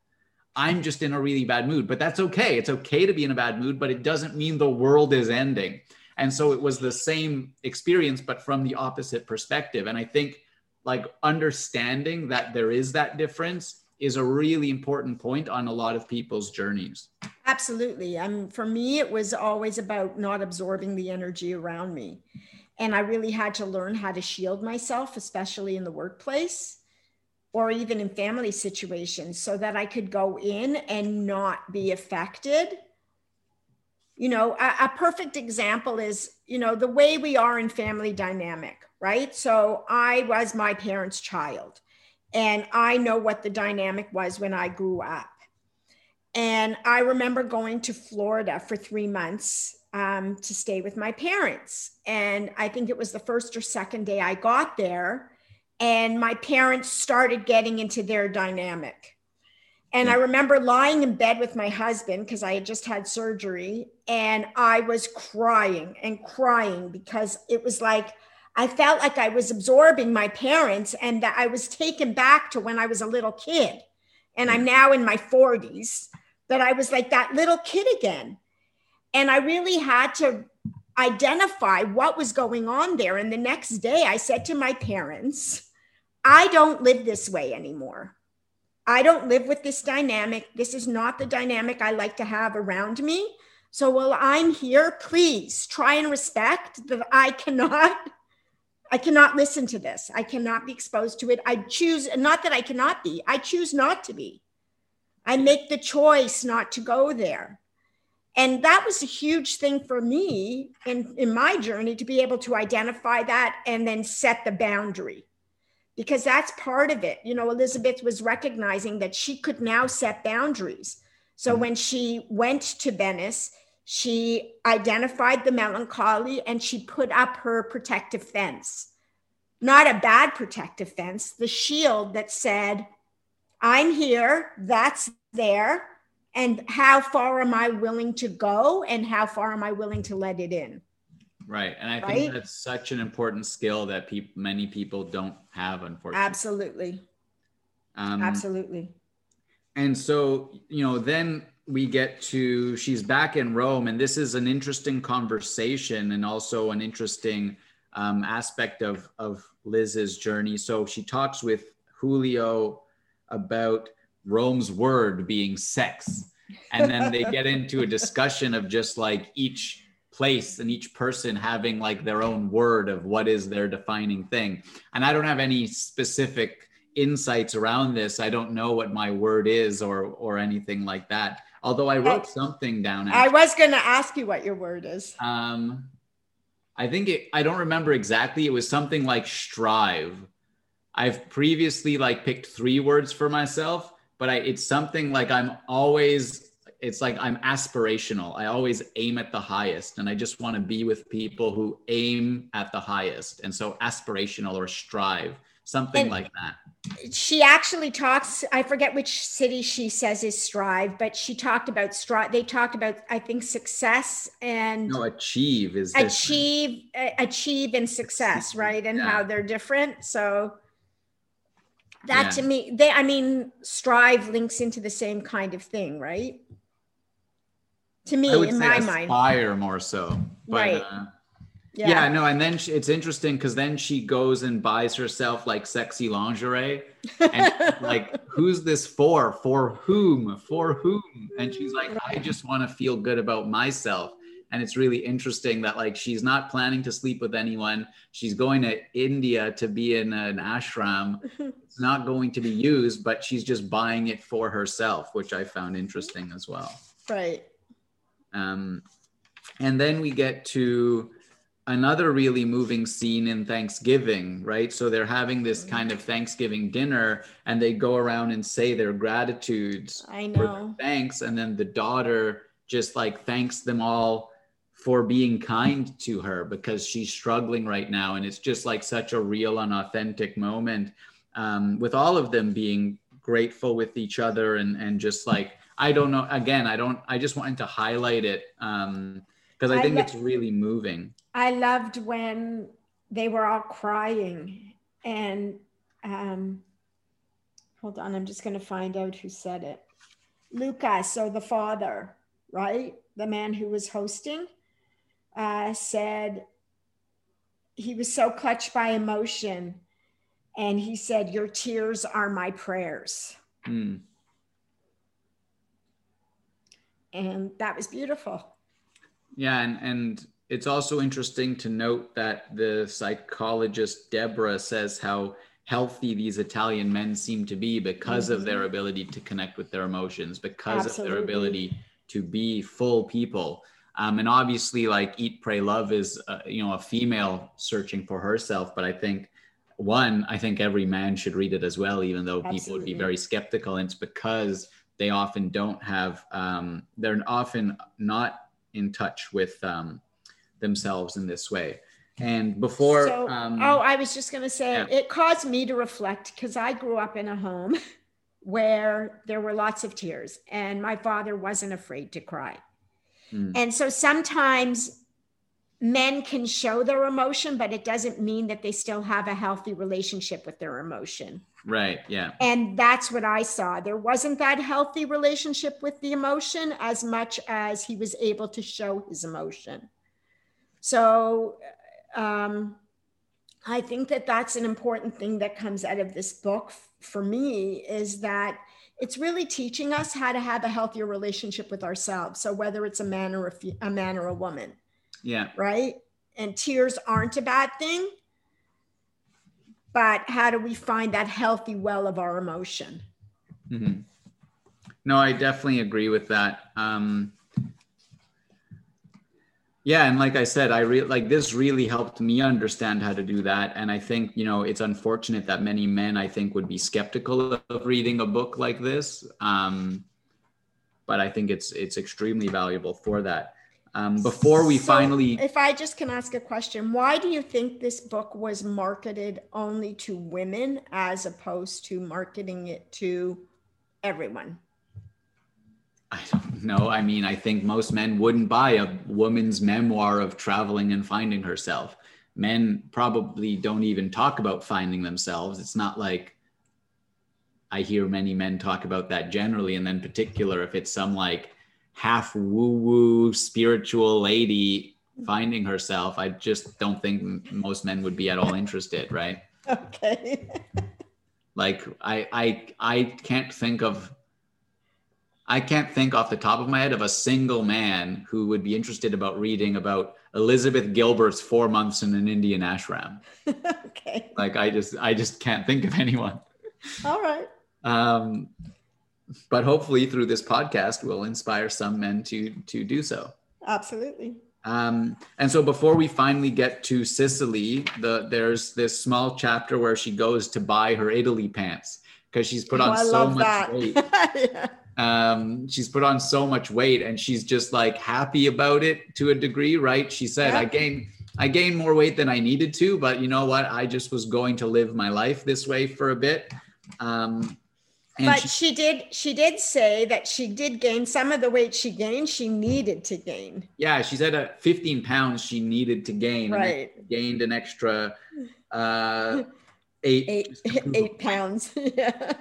I'm just in a really bad mood, but that's okay. It's okay to be in a bad mood, but it doesn't mean the world is ending. And so it was the same experience, but from the opposite perspective. And I think like understanding that there is that difference is a really important point on a lot of people's journeys.
Absolutely. And for me, it was always about not absorbing the energy around me. And I really had to learn how to shield myself, especially in the workplace or even in family situations, so that I could go in and not be affected. You know, a, a perfect example is, you know, the way we are in family dynamic, right? So I was my parents' child, and I know what the dynamic was when I grew up and I remember going to Florida for three months um, to stay with my parents. And I think it was the first or second day I got there. And my parents started getting into their dynamic. And I hmm. remember lying in bed with my husband because I had just had surgery. And I was crying and crying because it was like, I felt like I was absorbing my parents and that I was taken back to when I was a little kid. And I'm hmm. now in my 40s that I was like that little kid again. And I really had to identify what was going on there. And the next day I said to my parents, I don't live this way anymore. I don't live with this dynamic. This is not the dynamic I like to have around me. So while I'm here, please try and respect that I cannot I cannot listen to this. I cannot be exposed to it. I choose not that I cannot be. I choose not to be. I make the choice not to go there. And that was a huge thing for me in, in my journey to be able to identify that and then set the boundary because that's part of it. You know, Elizabeth was recognizing that she could now set boundaries. So mm-hmm. when she went to Venice, she identified the melancholy and she put up her protective fence. Not a bad protective fence, the shield that said, I'm here, that's there, and how far am I willing to go and how far am I willing to let it in?
Right. And I right? think that's such an important skill that pe- many people don't have, unfortunately.
Absolutely. Um, Absolutely.
And so, you know, then we get to she's back in Rome, and this is an interesting conversation and also an interesting um, aspect of, of Liz's journey. So she talks with Giulio about Rome's word being sex. And then they get into a discussion of just like each place and each person having like their own word of what is their defining thing. And I don't have any specific insights around this. I don't know what my word is or or anything like that. Although I wrote something down.
I was going to ask you what your word is.
Um I think it I don't remember exactly. It was something like strive I've previously like picked three words for myself, but I it's something like I'm always it's like I'm aspirational. I always aim at the highest and I just want to be with people who aim at the highest. And so aspirational or strive, something and like that.
She actually talks, I forget which city she says is strive, but she talked about strive. They talked about, I think, success and
no, achieve is
achieve, uh, achieve and success, right? And yeah. how they're different. So that yeah. to me they i mean strive links into the same kind of thing right to me in my aspire mind.
aspire more so but, right. uh, yeah. yeah. no and then she, it's interesting because then she goes and buys herself like sexy lingerie and like who's this for? For whom? For whom? And she's like i just want to feel good about myself. And it's really interesting that like she's not planning to sleep with anyone. She's going to india to be in an ashram. It's not going to be used but she's just buying it for herself which i found interesting as well.
Right
um and then we get to another really moving scene in Thanksgiving, right? So they're having this kind of Thanksgiving dinner and they go around and say their gratitudes.
I know.
thanks. And then the daughter just like thanks them all for being kind to her because she's struggling right now. And it's just like such a real and authentic moment um, with all of them being grateful with each other and, and just like, I don't know, again, I don't, I just wanted to highlight it. Um, because I,
I
think
lo-
it's really moving.
I loved when they were all crying and um, hold on, I'm just going to find out who said it. Lucas, so the father, right? The man who was hosting, uh, said he was so clutched by emotion. And he said, Your tears are my prayers.
Mm.
And that was beautiful.
Yeah, and and it's also interesting to note that the psychologist Deborah says how healthy these Italian men seem to be because mm-hmm. of their ability to connect with their emotions, because Absolutely. of their ability to be full people. Um, and obviously, like Eat, Pray, Love is, uh, you know, a female searching for herself. But I think one, I think every man should read it as well, even though Absolutely. people would be very skeptical. And it's because they often don't have, um, they're often not in touch with um, themselves in this way. And before,
so, um, oh, I was just going to say yeah. it caused me to reflect because I grew up in a home where there were lots of tears and my father wasn't afraid to cry. Mm. And so sometimes men can show their emotion, but it doesn't mean that they still have a healthy relationship with their emotion.
Right. Yeah.
And that's what I saw. There wasn't that healthy relationship with the emotion as much as he was able to show his emotion. So um, I think that that's an important thing that comes out of this book for me is that it's really teaching us how to have a healthier relationship with ourselves. So whether it's a man or a, a man or a woman.
Yeah.
Right. And tears aren't a bad thing but how do we find that healthy well of our emotion
mm-hmm. no i definitely agree with that um, yeah and like i said i really like this really helped me understand how to do that and i think you know it's unfortunate that many men i think would be skeptical of reading a book like this um, but i think it's it's extremely valuable for that um, before we
so
finally
if i just can ask a question why do you think this book was marketed only to women as opposed to marketing it to everyone?
I don't know. I mean i think most men wouldn't buy a woman's memoir of traveling and finding herself. Men probably don't even talk about finding themselves. It's not like i hear many men talk about that generally and then particular if it's some like half woo woo spiritual lady finding herself, I just don't think most men would be at all interested, right?
Okay.
like I I I can't think of I can't think off the top of my head of a single man who would be interested about reading about Elizabeth Gilbert's four months in an Indian ashram.
okay.
Like I just I just can't think of anyone.
All right.
Um but hopefully through this podcast we'll inspire some men to to do so
absolutely
um, and so before we finally get to Sicily, the there's this small chapter where she goes to buy her Italy pants because she's put on oh, so much that. weight. yeah. um, she's put on so much weight and she's just like happy about it to a degree, right? She said, yeah. I gained I gained more weight than I needed to, but you know what? I just was going to live my life this way for a bit. Um,
and but she, she, did she did say that she did gain some of the weight she gained she needed to gain.
Yeah she said at 15 pounds she needed to gain
right.
gained an extra uh eight
eight, eight pounds yeah.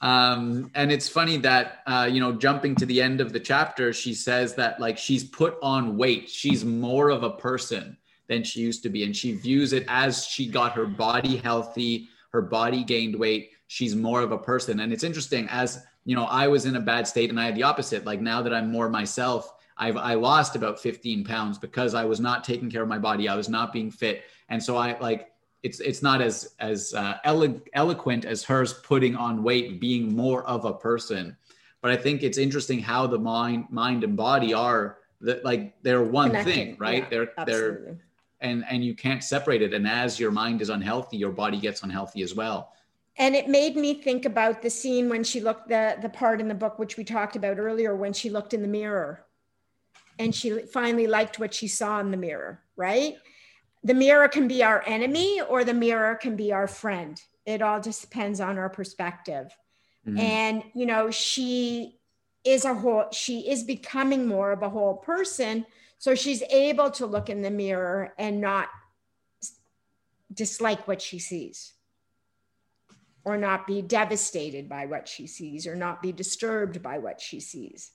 Um and it's funny that uh you know jumping to the end of the chapter she says that like she's put on weight. She's more of a person than she used to be and she views it as she got her body healthy her body gained weight she's more of a person. And it's interesting as, you know, I was in a bad state and I had the opposite. Like now that I'm more myself, I've, I lost about 15 pounds because I was not taking care of my body. I was not being fit. And so I like, it's, it's not as, as uh, elo- eloquent as hers putting on weight, being more of a person. But I think it's interesting how the mind, mind and body are that like they're one Connected. thing, right? Yeah, they're, absolutely. they're, and, and you can't separate it. And as your mind is unhealthy, your body gets unhealthy as well
and it made me think about the scene when she looked the the part in the book which we talked about earlier when she looked in the mirror and she finally liked what she saw in the mirror right? The mirror can be our enemy or the mirror can be our friend. It all just depends on our perspective. Mm-hmm. and you know she is a whole she is becoming more of a whole person. So she's able to look in the mirror and not dislike what she sees or not be devastated by what she sees or not be disturbed by what she sees.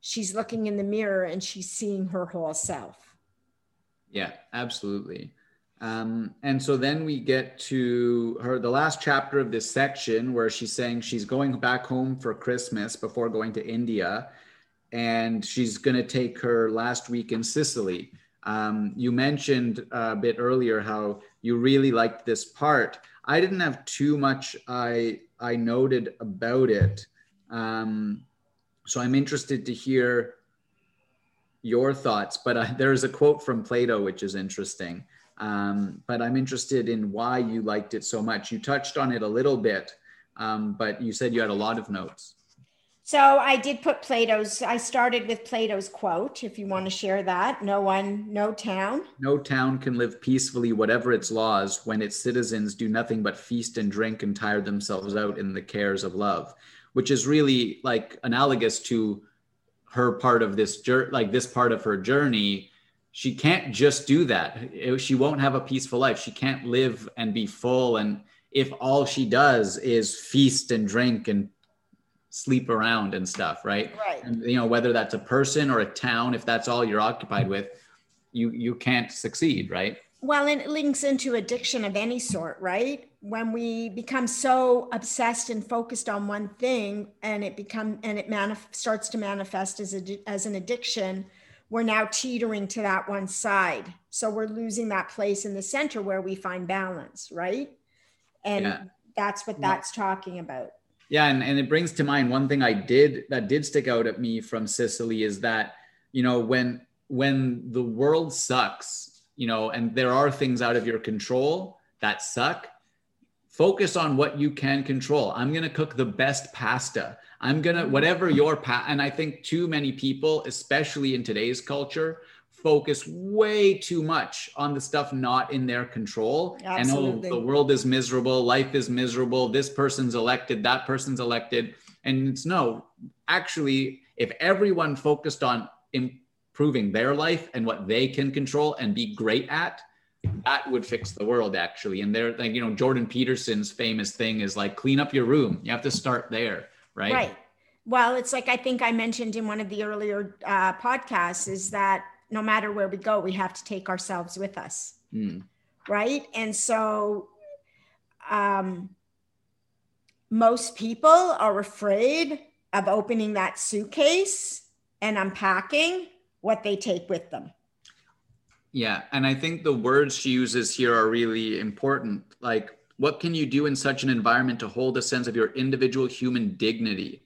She's looking in the mirror and she's seeing her whole self.
Yeah, absolutely. Um, and so then we get to her, the last chapter of this section where she's saying she's going back home for Christmas before going to India. And she's going to take her last week in Sicily. Um, you mentioned a bit earlier how you really liked this part. I didn't have too much I I noted about it. Um, so I'm interested to hear your thoughts. But uh, there's a quote from Plato which is interesting. Um, but I'm interested in why you liked it so much. You touched on it a little bit, um, but you said you had a lot of notes.
So I did put Plato's, I started with Plato's quote, if you want to share that. No one, no town.
No town can live peacefully, whatever its laws, when its citizens do nothing but feast and drink and tire themselves out in the cares of love, which is really like analogous to her part of this journey, like this part of her journey. She can't just do that. She won't have a peaceful life. She can't live and be full. And if all she does is feast and drink and sleep around and stuff, right?
Right.
And, you know, whether that's a person or a town, if that's all you're occupied with, you you can't succeed, right?
Well, and it links into addiction of any sort, right? When we become so obsessed and focused on one thing, and it become and it manif- starts to manifest as a as an addiction, we're now teetering to that one side. So we're losing that place in the center where we find balance, right? And yeah. that's what that's talking about.
Yeah, and, and it brings to mind one thing I did that did stick out at me from Sicily is that, you know, when when the world sucks, you know, and there are things out of your control that suck, focus on what you can control. I'm going to cook the best pasta. I'm going to whatever your pa and I think too many people, especially in today's culture, focus way too much on the stuff not in their control. Absolutely. And oh, the world is miserable, life is miserable, this person's elected, that person's elected. And it's no, actually, if everyone focused on improving their life and what they can control and be great at, that would fix the world actually. And they're like, you know, Jordan Peterson's famous thing is like clean up your room. You have to start there, right?
Right. Well, it's like I think I mentioned in one of the earlier uh, podcasts is that no matter where we go, we have to take ourselves with us. Mm. Right. And so um, most people are afraid of opening that suitcase and unpacking what they take with them.
Yeah. And I think the words she uses here are really important. Like, what can you do in such an environment to hold a sense of your individual human dignity?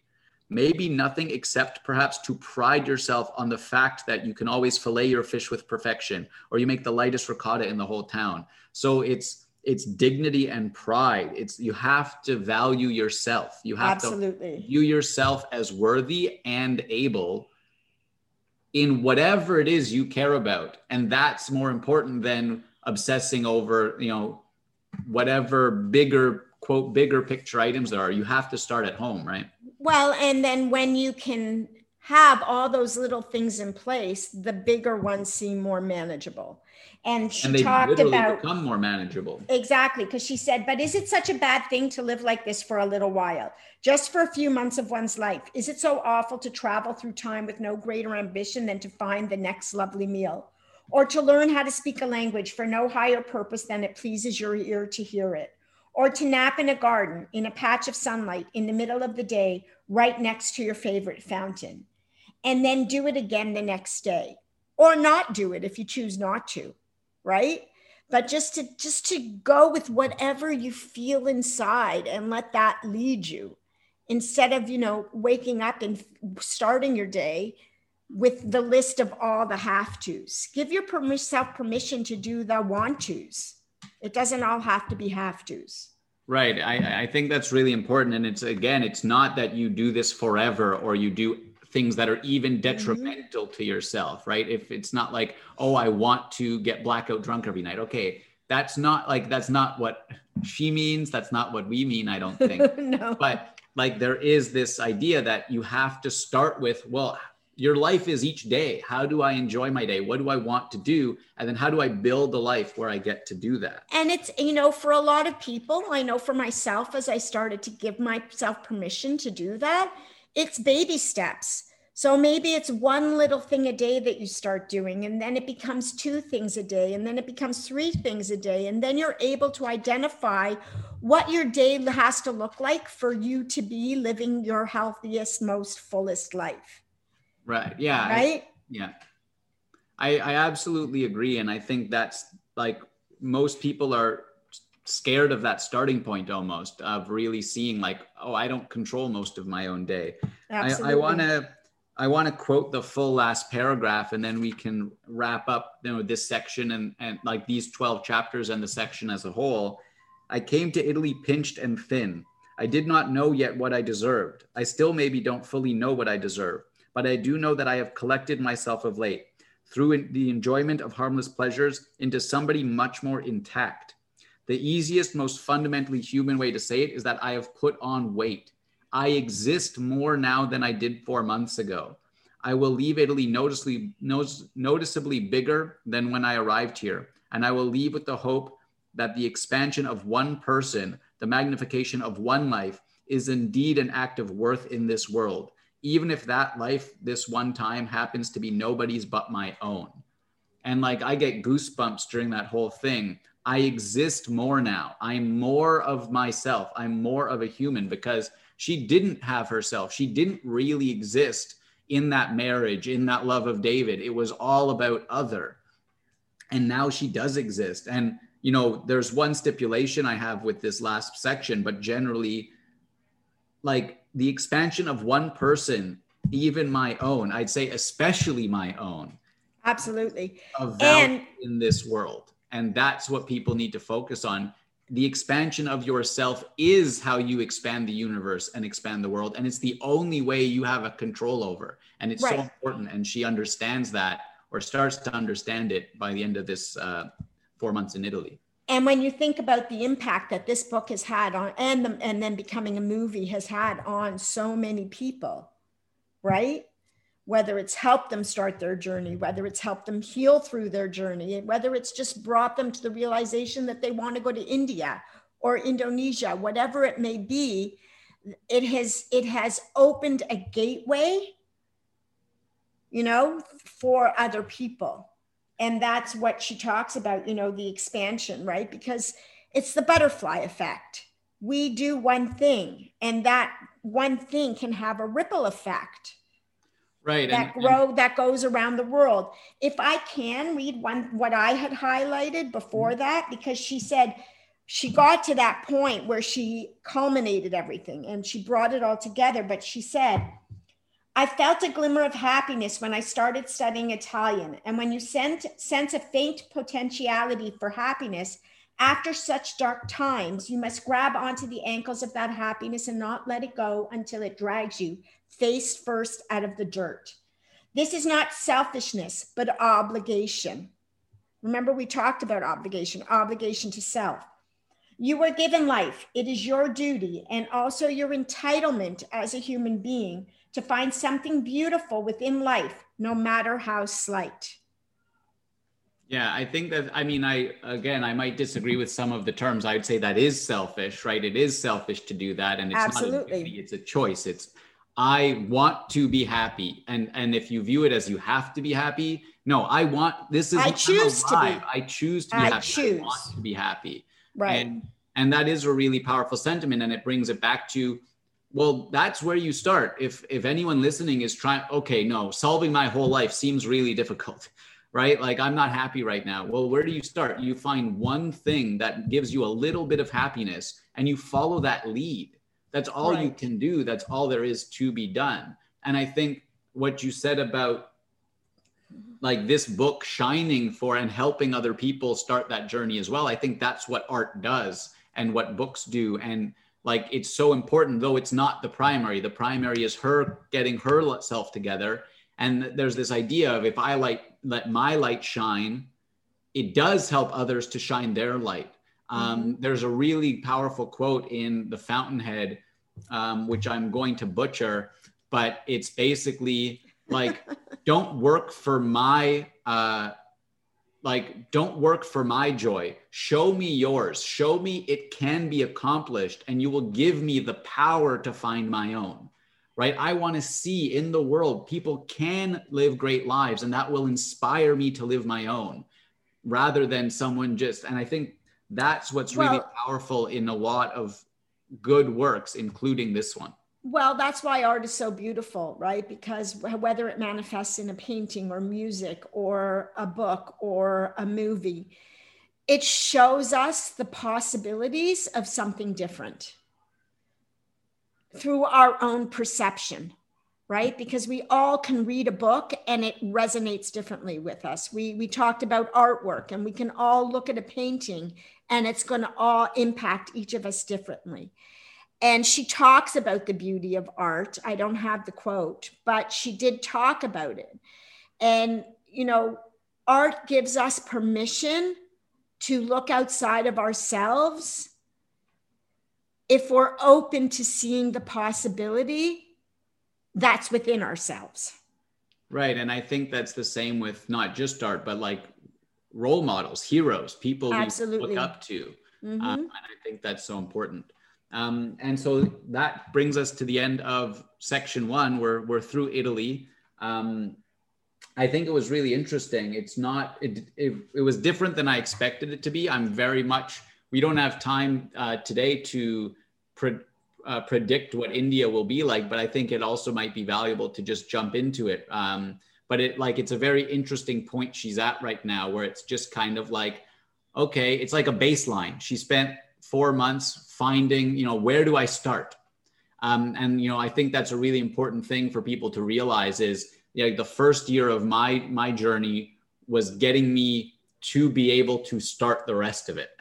Maybe nothing except perhaps to pride yourself on the fact that you can always fillet your fish with perfection or you make the lightest ricotta in the whole town. So it's it's dignity and pride. It's you have to value yourself. You have
Absolutely.
to view yourself as worthy and able in whatever it is you care about. And that's more important than obsessing over you know whatever bigger quote bigger picture items there are. You have to start at home right
well, and then when you can have all those little things in place, the bigger ones seem more manageable. And she and they talked about
become more manageable.
Exactly, because she said, "But is it such a bad thing to live like this for a little while, just for a few months of one's life? Is it so awful to travel through time with no greater ambition than to find the next lovely meal, or to learn how to speak a language for no higher purpose than it pleases your ear to hear it?" Or to nap in a garden in a patch of sunlight in the middle of the day, right next to your favorite fountain, and then do it again the next day, or not do it if you choose not to, right? But just to just to go with whatever you feel inside and let that lead you, instead of you know waking up and starting your day with the list of all the have tos. Give yourself permission to do the want tos it doesn't all have to be have tos.
Right. I, I think that's really important. And it's again, it's not that you do this forever or you do things that are even mm-hmm. detrimental mm-hmm. to yourself, right? If it's not like, oh, I want to get blackout drunk every night. Okay. That's not like, that's not what she means. That's not what we mean, I don't think.
no.
But like, there is this idea that you have to start with, well, your life is each day. How do I enjoy my day? What do I want to do? And then how do I build a life where I get to do that?
And it's, you know, for a lot of people, I know for myself, as I started to give myself permission to do that, it's baby steps. So maybe it's one little thing a day that you start doing, and then it becomes two things a day, and then it becomes three things a day. And then you're able to identify what your day has to look like for you to be living your healthiest, most fullest life.
Right. Yeah.
Right.
I, yeah. I, I absolutely agree. And I think that's like most people are scared of that starting point almost of really seeing like, oh, I don't control most of my own day. Absolutely. I, I want to. I want to quote the full last paragraph and then we can wrap up you know this section and, and like these 12 chapters and the section as a whole. I came to Italy pinched and thin. I did not know yet what I deserved. I still maybe don't fully know what I deserve but I do know that I have collected myself of late through the enjoyment of harmless pleasures into somebody much more intact. The easiest, most fundamentally human way to say it is that I have put on weight. I exist more now than I did four months ago. I will leave Italy noticeably, noticeably bigger than when I arrived here. And I will leave with the hope that the expansion of one person, the magnification of one life, is indeed an act of worth in this world even if that life this one time happens to be nobody's but my own. And like I get goosebumps during that whole thing. I exist more now. I'm more of myself. I'm more of a human because she didn't have herself. She didn't really exist in that marriage, in that love of David. It was all about other. And now she does exist. And, you know, there's one stipulation I have with this last section, but generally, like the expansion of one person, even my own, I'd say especially my own.
Absolutely.
Of value and, in this world. And that's what people need to focus on. The expansion of yourself is how you expand the universe and expand the world. And it's the only way you have a control over. And it's right. so important. And she understands that or starts to understand it by the end of this uh, four months in Italy
and when you think about the impact that this book has had on and the, and then becoming a movie has had on so many people right? Whether it's helped them start their journey whether it's helped them heal through their journey whether it's just brought them to the realization that they want to go to india or indonesia whatever it may be it has it has opened a gateway you know for other people and that's what she talks about you know the expansion right? Because it's the butterfly effect. We do one thing and that one thing can have a ripple effect
right
that and, grow and- that goes around the world. If i can read one what i had highlighted before mm-hmm. that because she said she got to that point where she culminated everything and she brought it all together but she said I felt a glimmer of happiness when I started studying Italian. And when you sense, a faint potentiality for happiness, after such dark times, you must grab onto the ankles of that happiness and not let it go until it drags you face first out of the dirt. This is not selfishness, but obligation. Remember, we talked about obligation, obligation to self. You were given life, it is your duty and also your entitlement as a human being to find something beautiful within life, no matter how slight.
Yeah, I think that, I mean, I, again, I might disagree with some of the terms. I'd say that is selfish, right? It is selfish to do that. And it's Absolutely. not a duty, it's a choice. It's, I want to be happy. And, and if you view it as you have to be happy, no, I want, this is,
I choose to be,
I choose to be I
happy. Choose.
I want to be happy.
Right.
And, and that is a really powerful sentiment. And it brings it back to, well that's where you start. If if anyone listening is trying okay no solving my whole life seems really difficult right? Like i'm not happy right now. Well where do you start? You find one thing that gives you a little bit of happiness and you follow that lead. That's all right. you can do. That's all there is to be done. And i think what you said about like this book shining for and helping other people start that journey as well i think that's what art does and what books do. And like it's so important though it's not the primary. The primary is her getting herself together. And there's this idea of if i light let my light shine it does help others to shine their light. Um, mm-hmm. there's a really powerful quote in the fountainhead um, which i'm going to butcher but it's basically like don't work for my uh like don't work for my joy. Show me yours. Show me it can be accomplished and you will give me the power to find my own right? I want to see in the world people can live great lives and that will inspire me to live my own rather than someone just and i think that's what's well, really powerful in a lot of good works including this one
well, that's why art is so beautiful, right? Because whether it manifests in a painting or music or a book or a movie, it shows us the possibilities of something different through our own perception, right? Because we all can read a book and it resonates differently with us. We, we talked about artwork and we can all look at a painting and it's going to all impact each of us differently and she talks about the beauty of art. I don't have the quote, but she did talk about it. And, you know, art gives us permission to look outside of ourselves if we're open to seeing the possibility that's within ourselves.
Right. And I think that's the same with not just art, but like role models, heroes, people Absolutely. we look up to. Mm-hmm. Um, and I think that's so important. Um, and so that brings us to the end of section one. We're, we're through Italy. Um, I think it was really interesting. It's not, it, it, it, was different than I expected it to be. I'm very much, we don't have time uh, today to pre- uh, predict what India will be like, but I think it also might be valuable to just jump into it. Um, but it like, it's a very interesting point she's at right now where it's just kind of like, okay, it's like a baseline. She spent four months finding, you know, where do I start? Um, and you know, I think that's a really important thing for people to realize is you know, the first year of my my journey was getting me to be able to start the rest of it.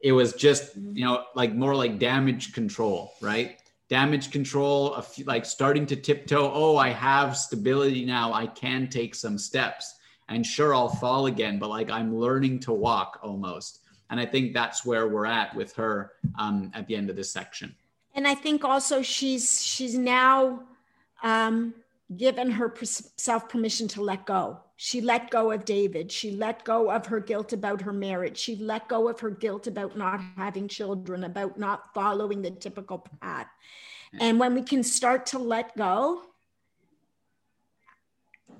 It was just you know like more like damage control, right? Damage control, a few, like starting to tiptoe. Oh, I have stability now. I can take some steps, and sure, I'll fall again, but like I'm learning to walk almost. And I think that's where we're at with her um, at the end of this section.
And I think also she's she's now um, given herself permission to let go. She let go of David. She let go of her guilt about her marriage. She let go of her guilt about not having children, about not following the typical path. And when we can start to let go,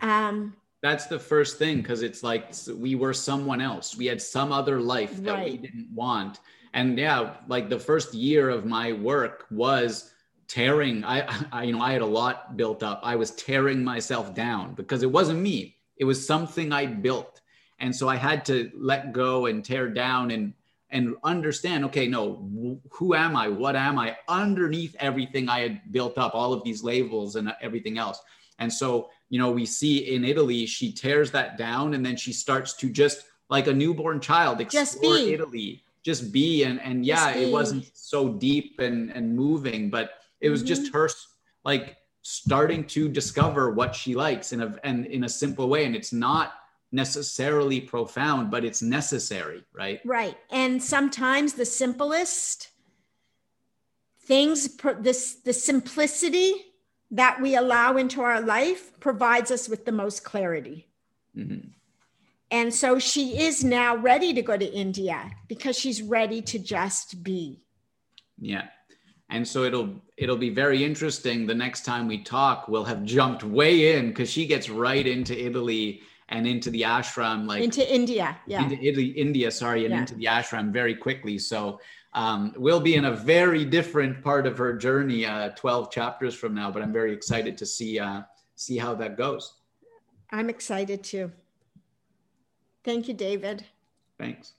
um,
that's the first thing because it's like we were someone else. We had some other life that right. we didn't want. And yeah like the first year of my work was tearing I, I you know i had a lot built up. I was tearing myself down because it wasn't me. It was something i built. And so i had to let go and tear down and and understand okay no who am i? What am i? Underneath everything i had built up all of these labels and everything else. And so you know, we see in Italy, she tears that down and then she starts to just like a newborn child explore Italy, just be. And, and yeah, it wasn't so deep and, and moving, but it was mm-hmm. just her like starting to discover what she likes in a, and in a simple way. And it's not necessarily profound, but it's necessary, right?
Right. And sometimes the simplest things, this, the simplicity that we allow into our life provides us with the most clarity. Mm-hmm. And so she is now ready to go to India because she's ready to just be.
Yeah. And so it'll it'll be very interesting the next time we talk we'll have jumped way in cuz she gets right into Italy and into the ashram like
into India. Yeah.
Into Italy India sorry and yeah. into the ashram very quickly. So um, we'll be in a very different part of her journey uh, 12 chapters from now but i'm very excited to see uh, see how that goes.
I'm excited too. Thank you david.
Thanks